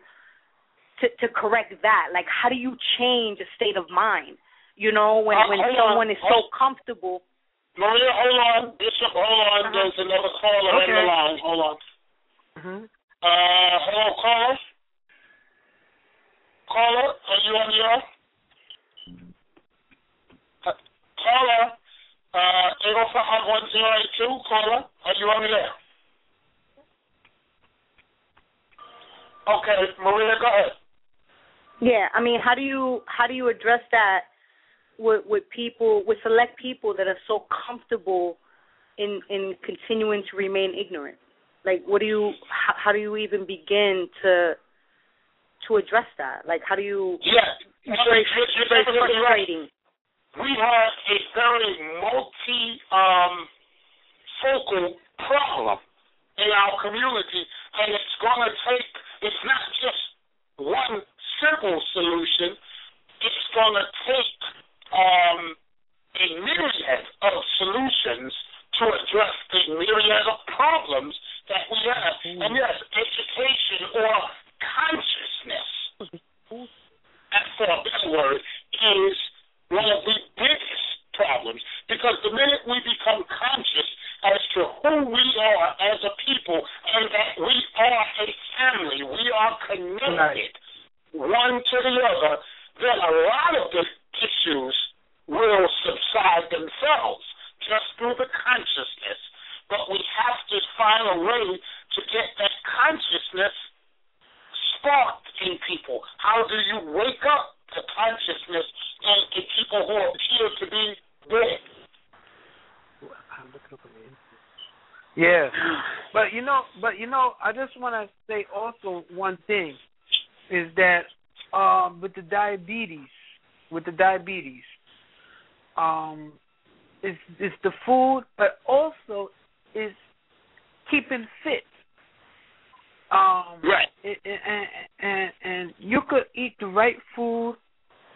to to correct that? Like how do you change a state of mind? You know, when Uh, when hold on. someone is so comfortable. Maria, hold on. Bishop, hold on. Uh-huh. There's another caller on Okay. the line. Hold on. Mhm. Uh, hello, caller. Caller, are you on the air? Caller, uh, 805-1082, caller, are you on the air? Okay, Maria, go ahead. Yeah, I mean, how do you how do you address that with with people with select people that are so comfortable in in continuing to remain ignorant? Like, what do you how, how do you even begin to to address that? Like, how do you? Yeah, you're it's, frustrating. We have a very multi um, focal problem in our community, and it's going to take. It's not just one simple solution. It's going to take um, a myriad of solutions to address the myriad of problems that we have. And yes, education or consciousness, that's for a better word, is one of the biggest problems. Because the minute we become conscious as to who we are as a people and that we are a family, we are connected one to the other, then a lot of the issues will subside themselves just through the consciousness. But we have to find a way to get that consciousness sparked in people. How do you wake up the consciousness in, in people who appear to be dead? Yeah, but you know, but you know, I just want to say also one thing is that um, with the diabetes, with the diabetes, um, it's it's the food, but also is keeping fit. Um, right. It, it, and, and and you could eat the right food,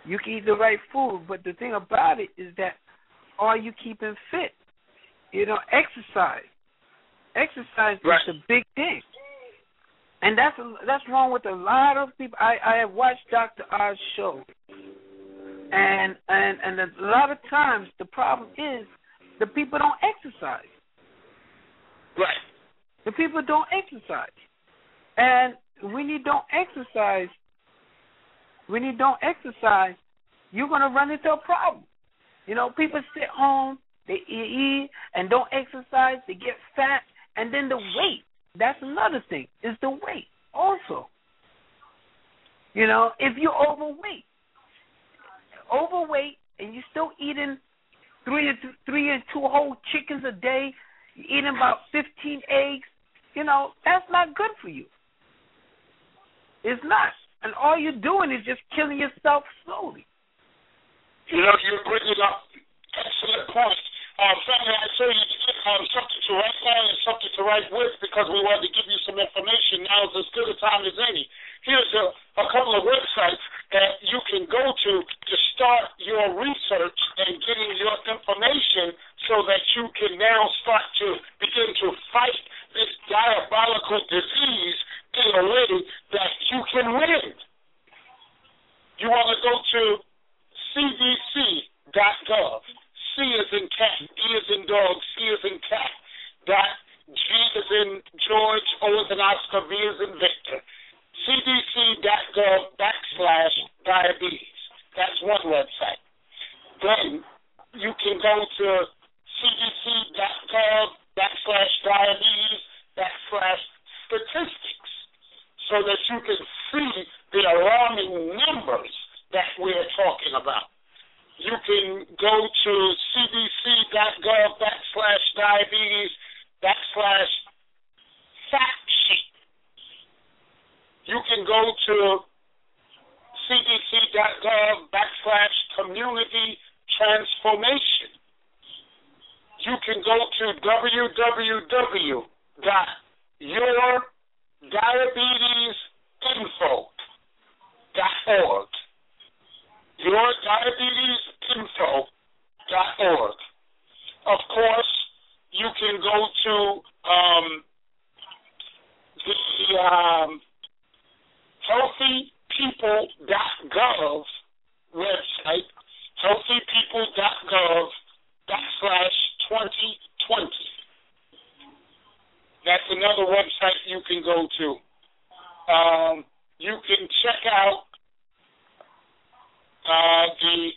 you can eat the right food, but the thing about it is that are you keeping fit? You know, exercise. Exercise right. is a big thing, and that's that's wrong with a lot of people. I I have watched Dr. Oz show, and and and a lot of times the problem is the people don't exercise. Right. The people don't exercise, and when you don't exercise, when you don't exercise, you're gonna run into a problem. You know, people sit home, they eat and don't exercise, they get fat, and then the weight. That's another thing. Is the weight also. You know, if you're overweight, overweight, and you're still eating three th- three and two whole chickens a day, you're eating about fifteen eggs. You know, that's not good for you. It's not, and all you're doing is just killing yourself slowly. You know, you're bringing up excellent points. Um, family, I say you um, something to write down and something to write with because we wanted to give you some information. Now is as good a time as any. Here's a, a couple of websites that you can go to to start your research and getting your information so that you can now start to begin to fight this diabolical disease in a way that you can win. You want to go to cdc.gov. C is in cat, D is in dog, C is in cat, dot, G is in George, O is in Oscar, V is in Victor. CDC.gov backslash diabetes. That's one website. Then you can go to CDC.gov backslash diabetes backslash statistics so that you can see the alarming numbers that we're talking about you can go to cdc.gov backslash diabetes backslash fact sheet. You can go to cdc.gov backslash community transformation. You can go to www.yourdiabetesinfo.org yourdiabetesinfo.org. Of course, you can go to um, the um, healthypeople.gov website, healthypeople.gov backslash 2020. That's another website you can go to. Um, you can check out uh, the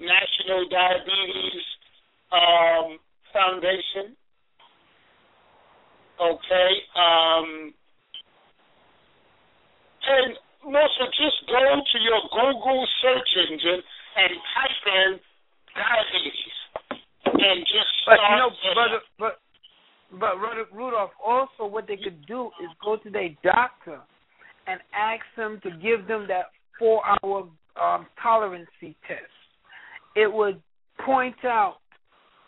National Diabetes um, Foundation. Okay. Um, And Melissa, just go to your Google search engine and type in diabetes, and just But start. you know, brother, but but Rudolph, also what they could do is go to their doctor and ask them to give them that four-hour um, tolerancy test. It would point out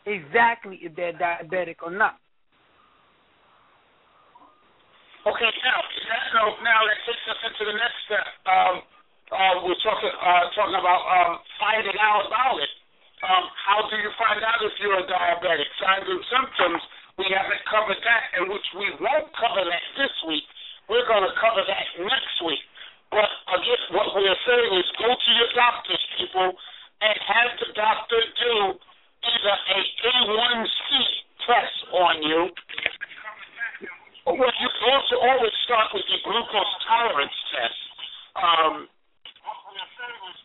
exactly if they're diabetic or not. Okay, now now, now that takes us into the next step. Um, uh, we're talking uh, talking about um, finding out about it. Um, how do you find out if you're a diabetic? Signs and symptoms. We haven't covered that, and which we won't cover that this week. We're going to cover that next week. But again, what we are saying is go to your doctors, people, and have the doctor do either a A1C test on you well, you can also always start with the glucose tolerance test. Um,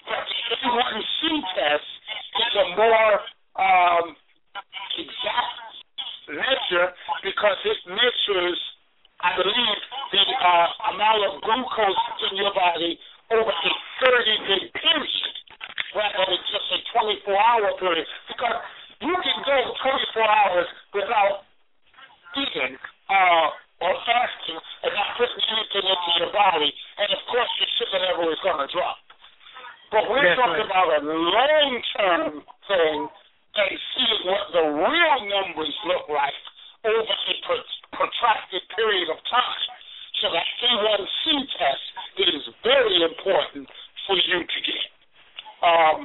but the A1C test is a more um, exact measure because it measures, I believe, the uh, amount of glucose in your body over a 30-day period rather than just a 24-hour period. Because you can go 24 hours without eating. Uh, or fasting and not putting anything into your body, and of course your sugar level is going to drop. But we're That's talking right. about a long term thing and seeing what the real numbers look like over a protracted period of time. So that A1C test is very important for you to get. Um,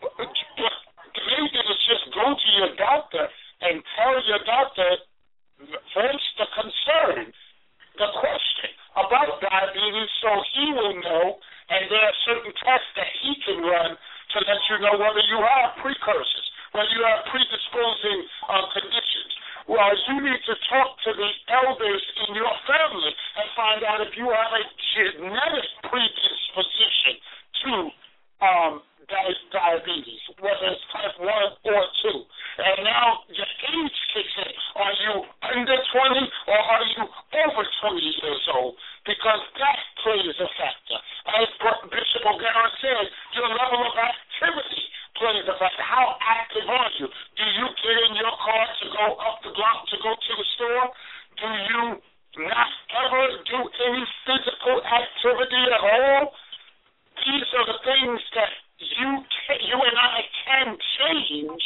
but the main thing is just go to your doctor and tell your doctor first the concern, the question about diabetes, so he will know, and there are certain tests that he can run to let you know whether you have precursors, whether you have Well, you need to talk to the elders in your family and find out if you have a genetic predisposition to um, di- diabetes, whether it's type 1 or 2. And now your age kicks in. Are you under 20 or are you over 20 years old? Because that plays a factor. As Bishop O'Gara said, your level of activity plays a factor. How active are you? Do you get in your car to go up the block to go to the store? Do you not ever do any physical activity at all? These are the things that you ca- you and I can change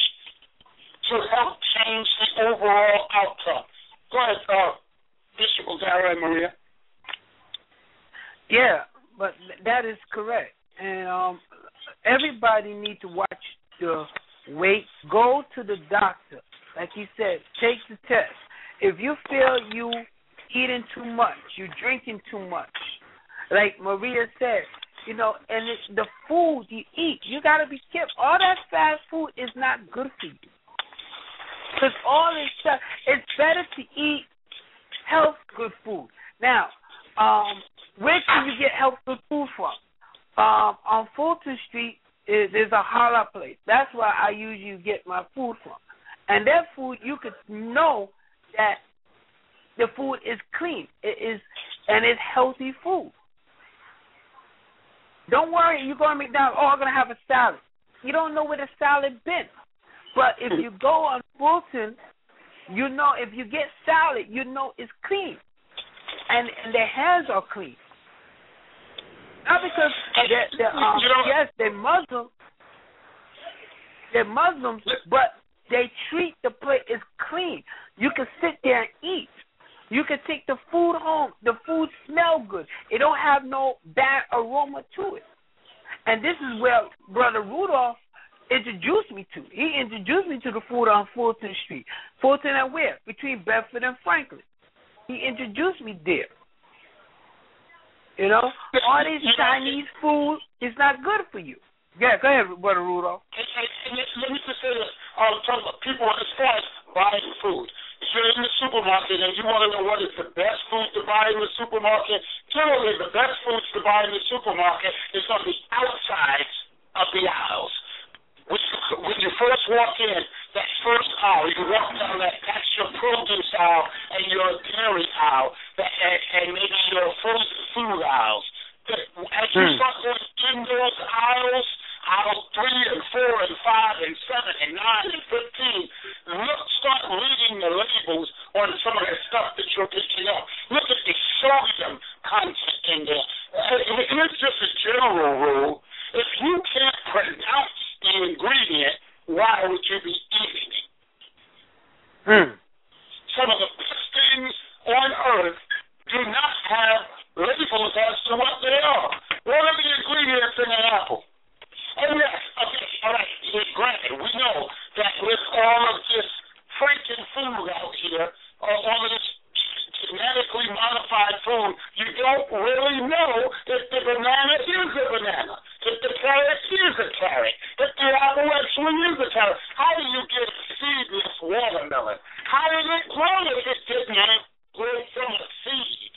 to help change the overall outcome. Go ahead, uh, Bishop O'Gara and Maria. Yeah, but th- that is correct. And um, everybody need to watch the weight. Go to the doctor, like you said. Take the test. If you feel you eating too much, you drinking too much, like Maria said, you know, and it, the food you eat, you got to be careful. All that fast food is not good for you. Because all this stuff, it's better to eat health good food. Now, um, where can you get health good food from? Um, on Fulton Street, is, there's a halal place. That's where I usually get my food from. And that food, you could know that the food is clean. It is, and it's healthy food. Don't worry, you go to McDonald's. Oh, I'm gonna have a salad. You don't know where the salad been. But if you go on Fulton, you know if you get salad, you know it's clean, and and their hands are clean. Not because they're, they're um, You know- yes they're Muslim, they're Muslims, but they treat the plate as clean. You can sit there and eat. You can take the food home. The food smell good. It don't have no bad aroma to it. And this is where Brother Rudolph introduced me to. He introduced me to the food on Fulton Street. Fulton and where? Between Bedford and Franklin. He introduced me there. You know, all these Chinese food is not good for you. Yeah, go ahead, Brother Rudolph. And, and, and let, me just say this. Um, I'm talking about people as far as buying food. If you're in the supermarket and you want to know what is the best food to buy in the supermarket, generally the best foods to buy in the supermarket is on the outside of the aisles. When you, when you first walk in, that first aisle, you walk down that, that's your produce aisle and your dairy aisle that, and, and maybe your frozen food aisles. As you mm. start going in those aisles, aisle three and four and five and seven and nine and fifteen. Look, start reading the labels on some of the stuff that you're picking up. Look at the sodium content in there. It is just a general rule: if you can't pronounce the ingredient, why would you be eating it? Hmm. Some of the best things on earth do not have labels as to what they are. What are the ingredients in an apple? Oh yes, okay, all right. Granted, we know that with all of this freaking food out here, all of this genetically modified food, you don't really know if the banana is a banana, if the carrot is a carrot, if the apple actually is a carrot. How do you get seedless watermelon? How did it grow if it didn't grow from a seed?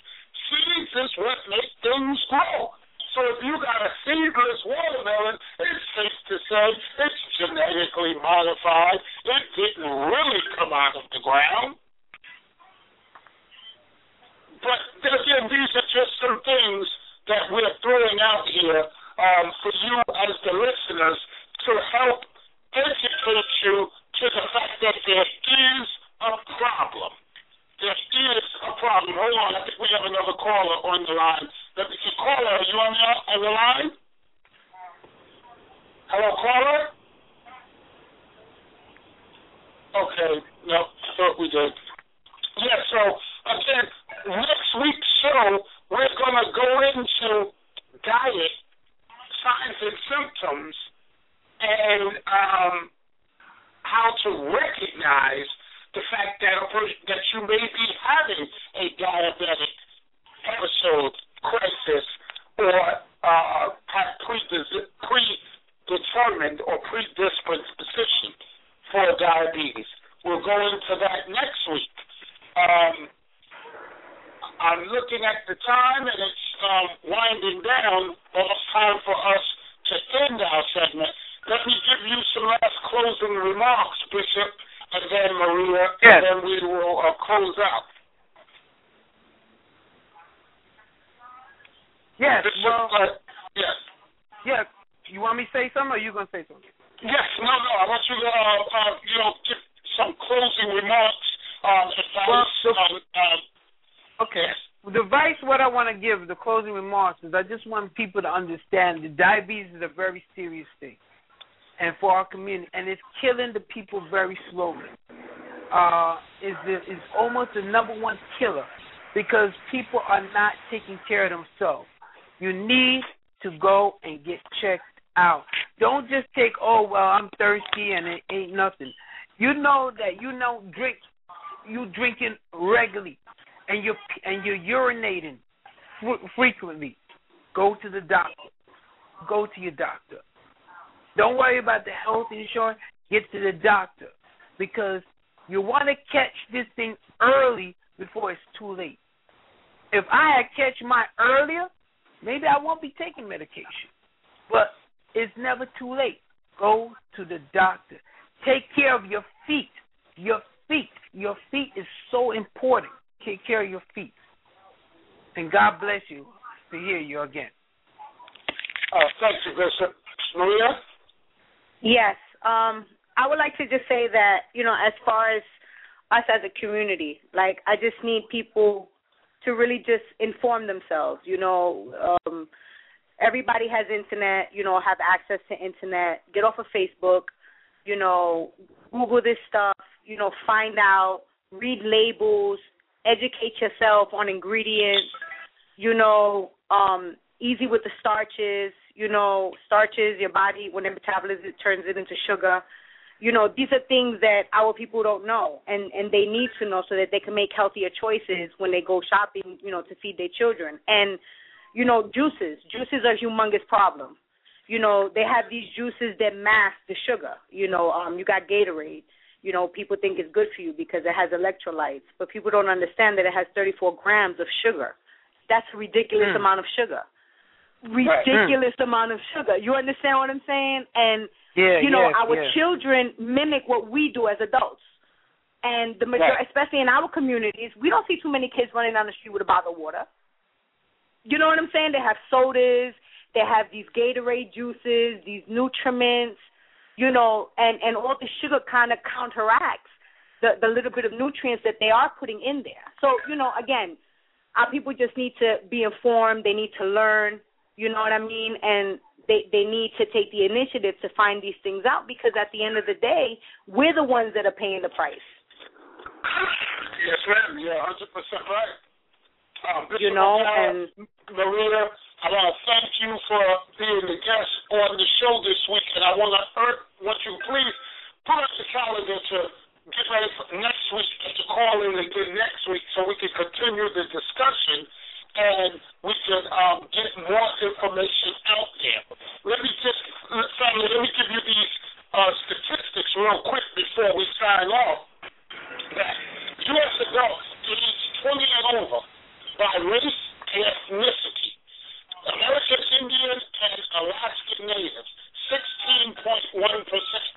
Seeds is what make things grow. So if you got a seedless watermelon, it's safe to say it's genetically modified. It didn't really come out of the ground. But again, these are just some things that we're throwing out here um, for you as the listeners to help educate you to the fact that there is a problem. There is a problem. Hold on, I think we have another caller on the line. Let me see. Caller, are you on the, on the line? Hello, caller? Okay, no, thought we did. Yeah, so again, next week's show, we're going to go into diet, signs and symptoms, and um, how to recognize the fact that a person, that you may be having a diabetic episode, crisis, or uh, have predetermined or predisposition for diabetes. We'll go into that next week. Um, I'm looking at the time and it's um, winding down. Almost time for us to end our segment. Let me give you some last closing remarks, Bishop, and then Maria, yes. and then we will uh, close out. Yes. Bishop, Well, uh, yes. yeah. You want me to say something, or you gonna say something? Yes, no, no. I want you to, uh, uh, you know, give some closing remarks, um, advice. Well, the- um, um, Okay. The advice what I want to give, the is I just want people to understand that diabetes is a very serious thing, and for our community, and it's killing the people very slowly. Uh, is is almost the number one killer because people are not taking care of themselves. You need to go and get checked out. Don't just take, oh well, I'm thirsty and it ain't nothing. You know that you know drink, you drinking regularly and you're and you're urinating fr- frequently, go to the doctor. Go to your doctor. Don't worry about the health insurance. Get to the doctor because you want to catch this thing early before it's too late. If I had catch mine earlier, maybe I won't be taking medication. But it's never too late. Go to the doctor. Take care of your feet. Your feet. Your feet is so important take care of your feet. And God bless you to hear you again. uh, thank you, Bishop. Maria? Yes. Um, I would like to just say that, you know, as far as us as a community, like I just need people to really just inform themselves. You know, um, everybody has internet, you know, have access to internet. Get off of Facebook, you know, Google this stuff, you know, find out, read labels, educate yourself on ingredients, you know, um, easy with the starches, you know, starches, your body, when it metabolizes, it turns it into sugar. You know, these are things that our people don't know, and and they need to know so that they can make healthier choices when they go shopping, you know, to feed their children. And you know, juices, juices are a humongous problem. You know, they have these juices that mask the sugar. You know, um, you got Gatorade you know, people think it's good for you because it has electrolytes, but people don't understand that it has 34 grams of sugar. That's a ridiculous Mm. amount of sugar. Ridiculous amount of sugar. You understand what I'm saying? And Yeah, you know, yes, our yes. children mimic what we do as adults. And the major, Right. especially in our communities, we don't see too many kids running down the street with a bottle of water. You know what I'm saying? They have sodas, they have these Gatorade juices, these nutriments, you know, and and all the sugar kind of counteracts the the little bit of nutrients that they are putting in there. So you know, again, our people just need to be informed. They need to learn. You know what I mean? And they they need to take the initiative to find these things out because at the end of the day, we're the ones that are paying the price. Yes, ma'am. You're 100 percent right. Um, you know, and Maria, I want to thank you for being the guest on the show this week, and I want to urge, want you please put up the calendar to get ready for next week to call in again next week so we can continue the discussion and we can um, get more information out there. Let me just, family, let me give you these uh, statistics real quick before we sign off. That U.S. adults aged 20 and over by race and ethnicity, American Indian and Alaskan Natives, 16.1%. Asian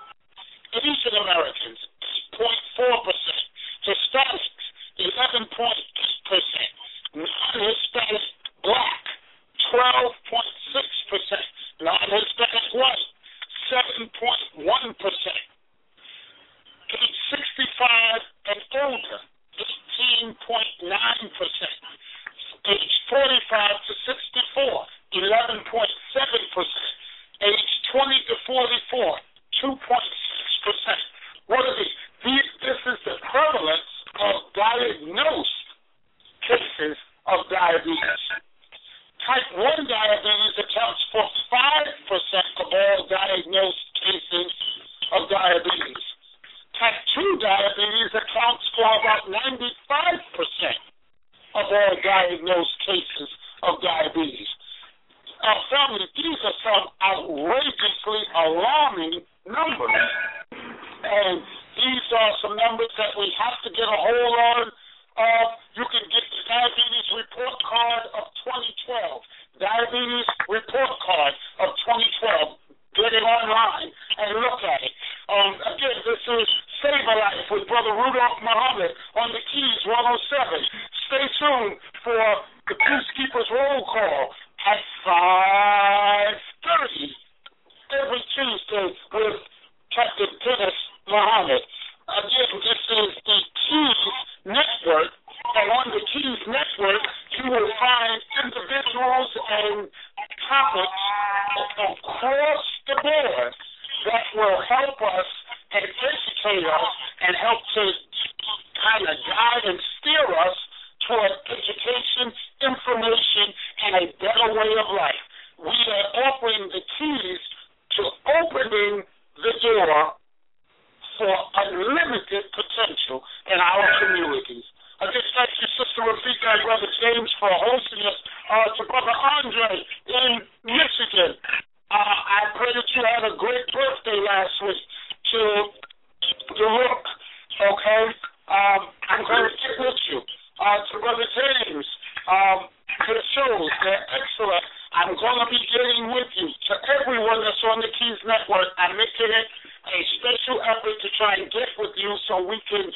shows, they're excellent. I'm going to be getting with you. To everyone that's on the Keys Network, I'm making it a special effort to try and get with you so we can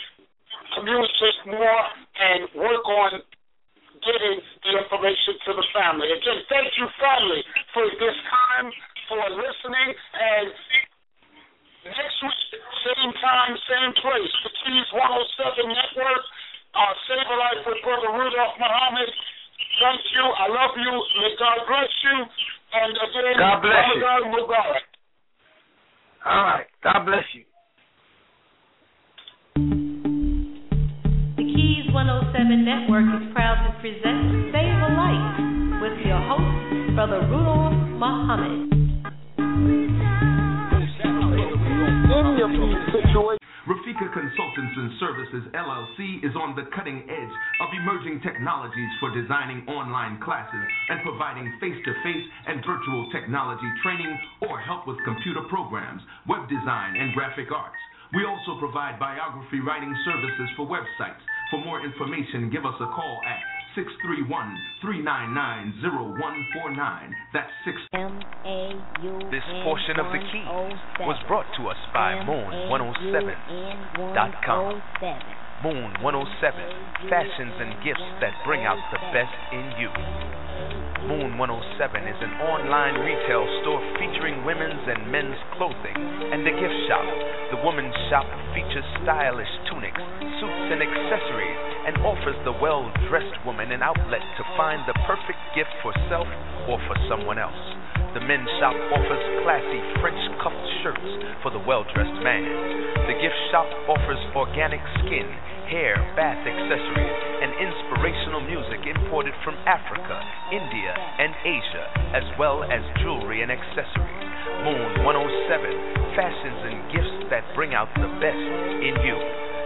technologies for designing online classes and providing face to face and virtual technology training or help with computer programs, web design, and graphic arts. We also provide biography writing services for websites. For more information, give us a call at 631 399 0149. That's 6. This portion of the key was brought to us by Maun107.com. Maun 107, fashions and gifts that bring out the best in you. Maun 107 is an online retail store featuring women's and men's clothing and a gift shop. The woman's shop features stylish tunics, suits, and accessories and offers the well dressed woman an outlet to find the perfect gift for self or for someone else. The men's shop offers classy French cuffed shirts for the well dressed man. The gift shop offers organic skin hair, bath accessories, and inspirational music imported from Africa, India, and Asia, as well as jewelry and accessories. Maun 107, fashions and gifts that bring out the best in you.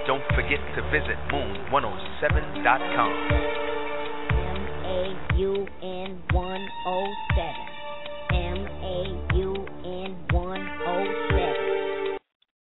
Don't forget to visit maun107.com. M A U N M A U N 107.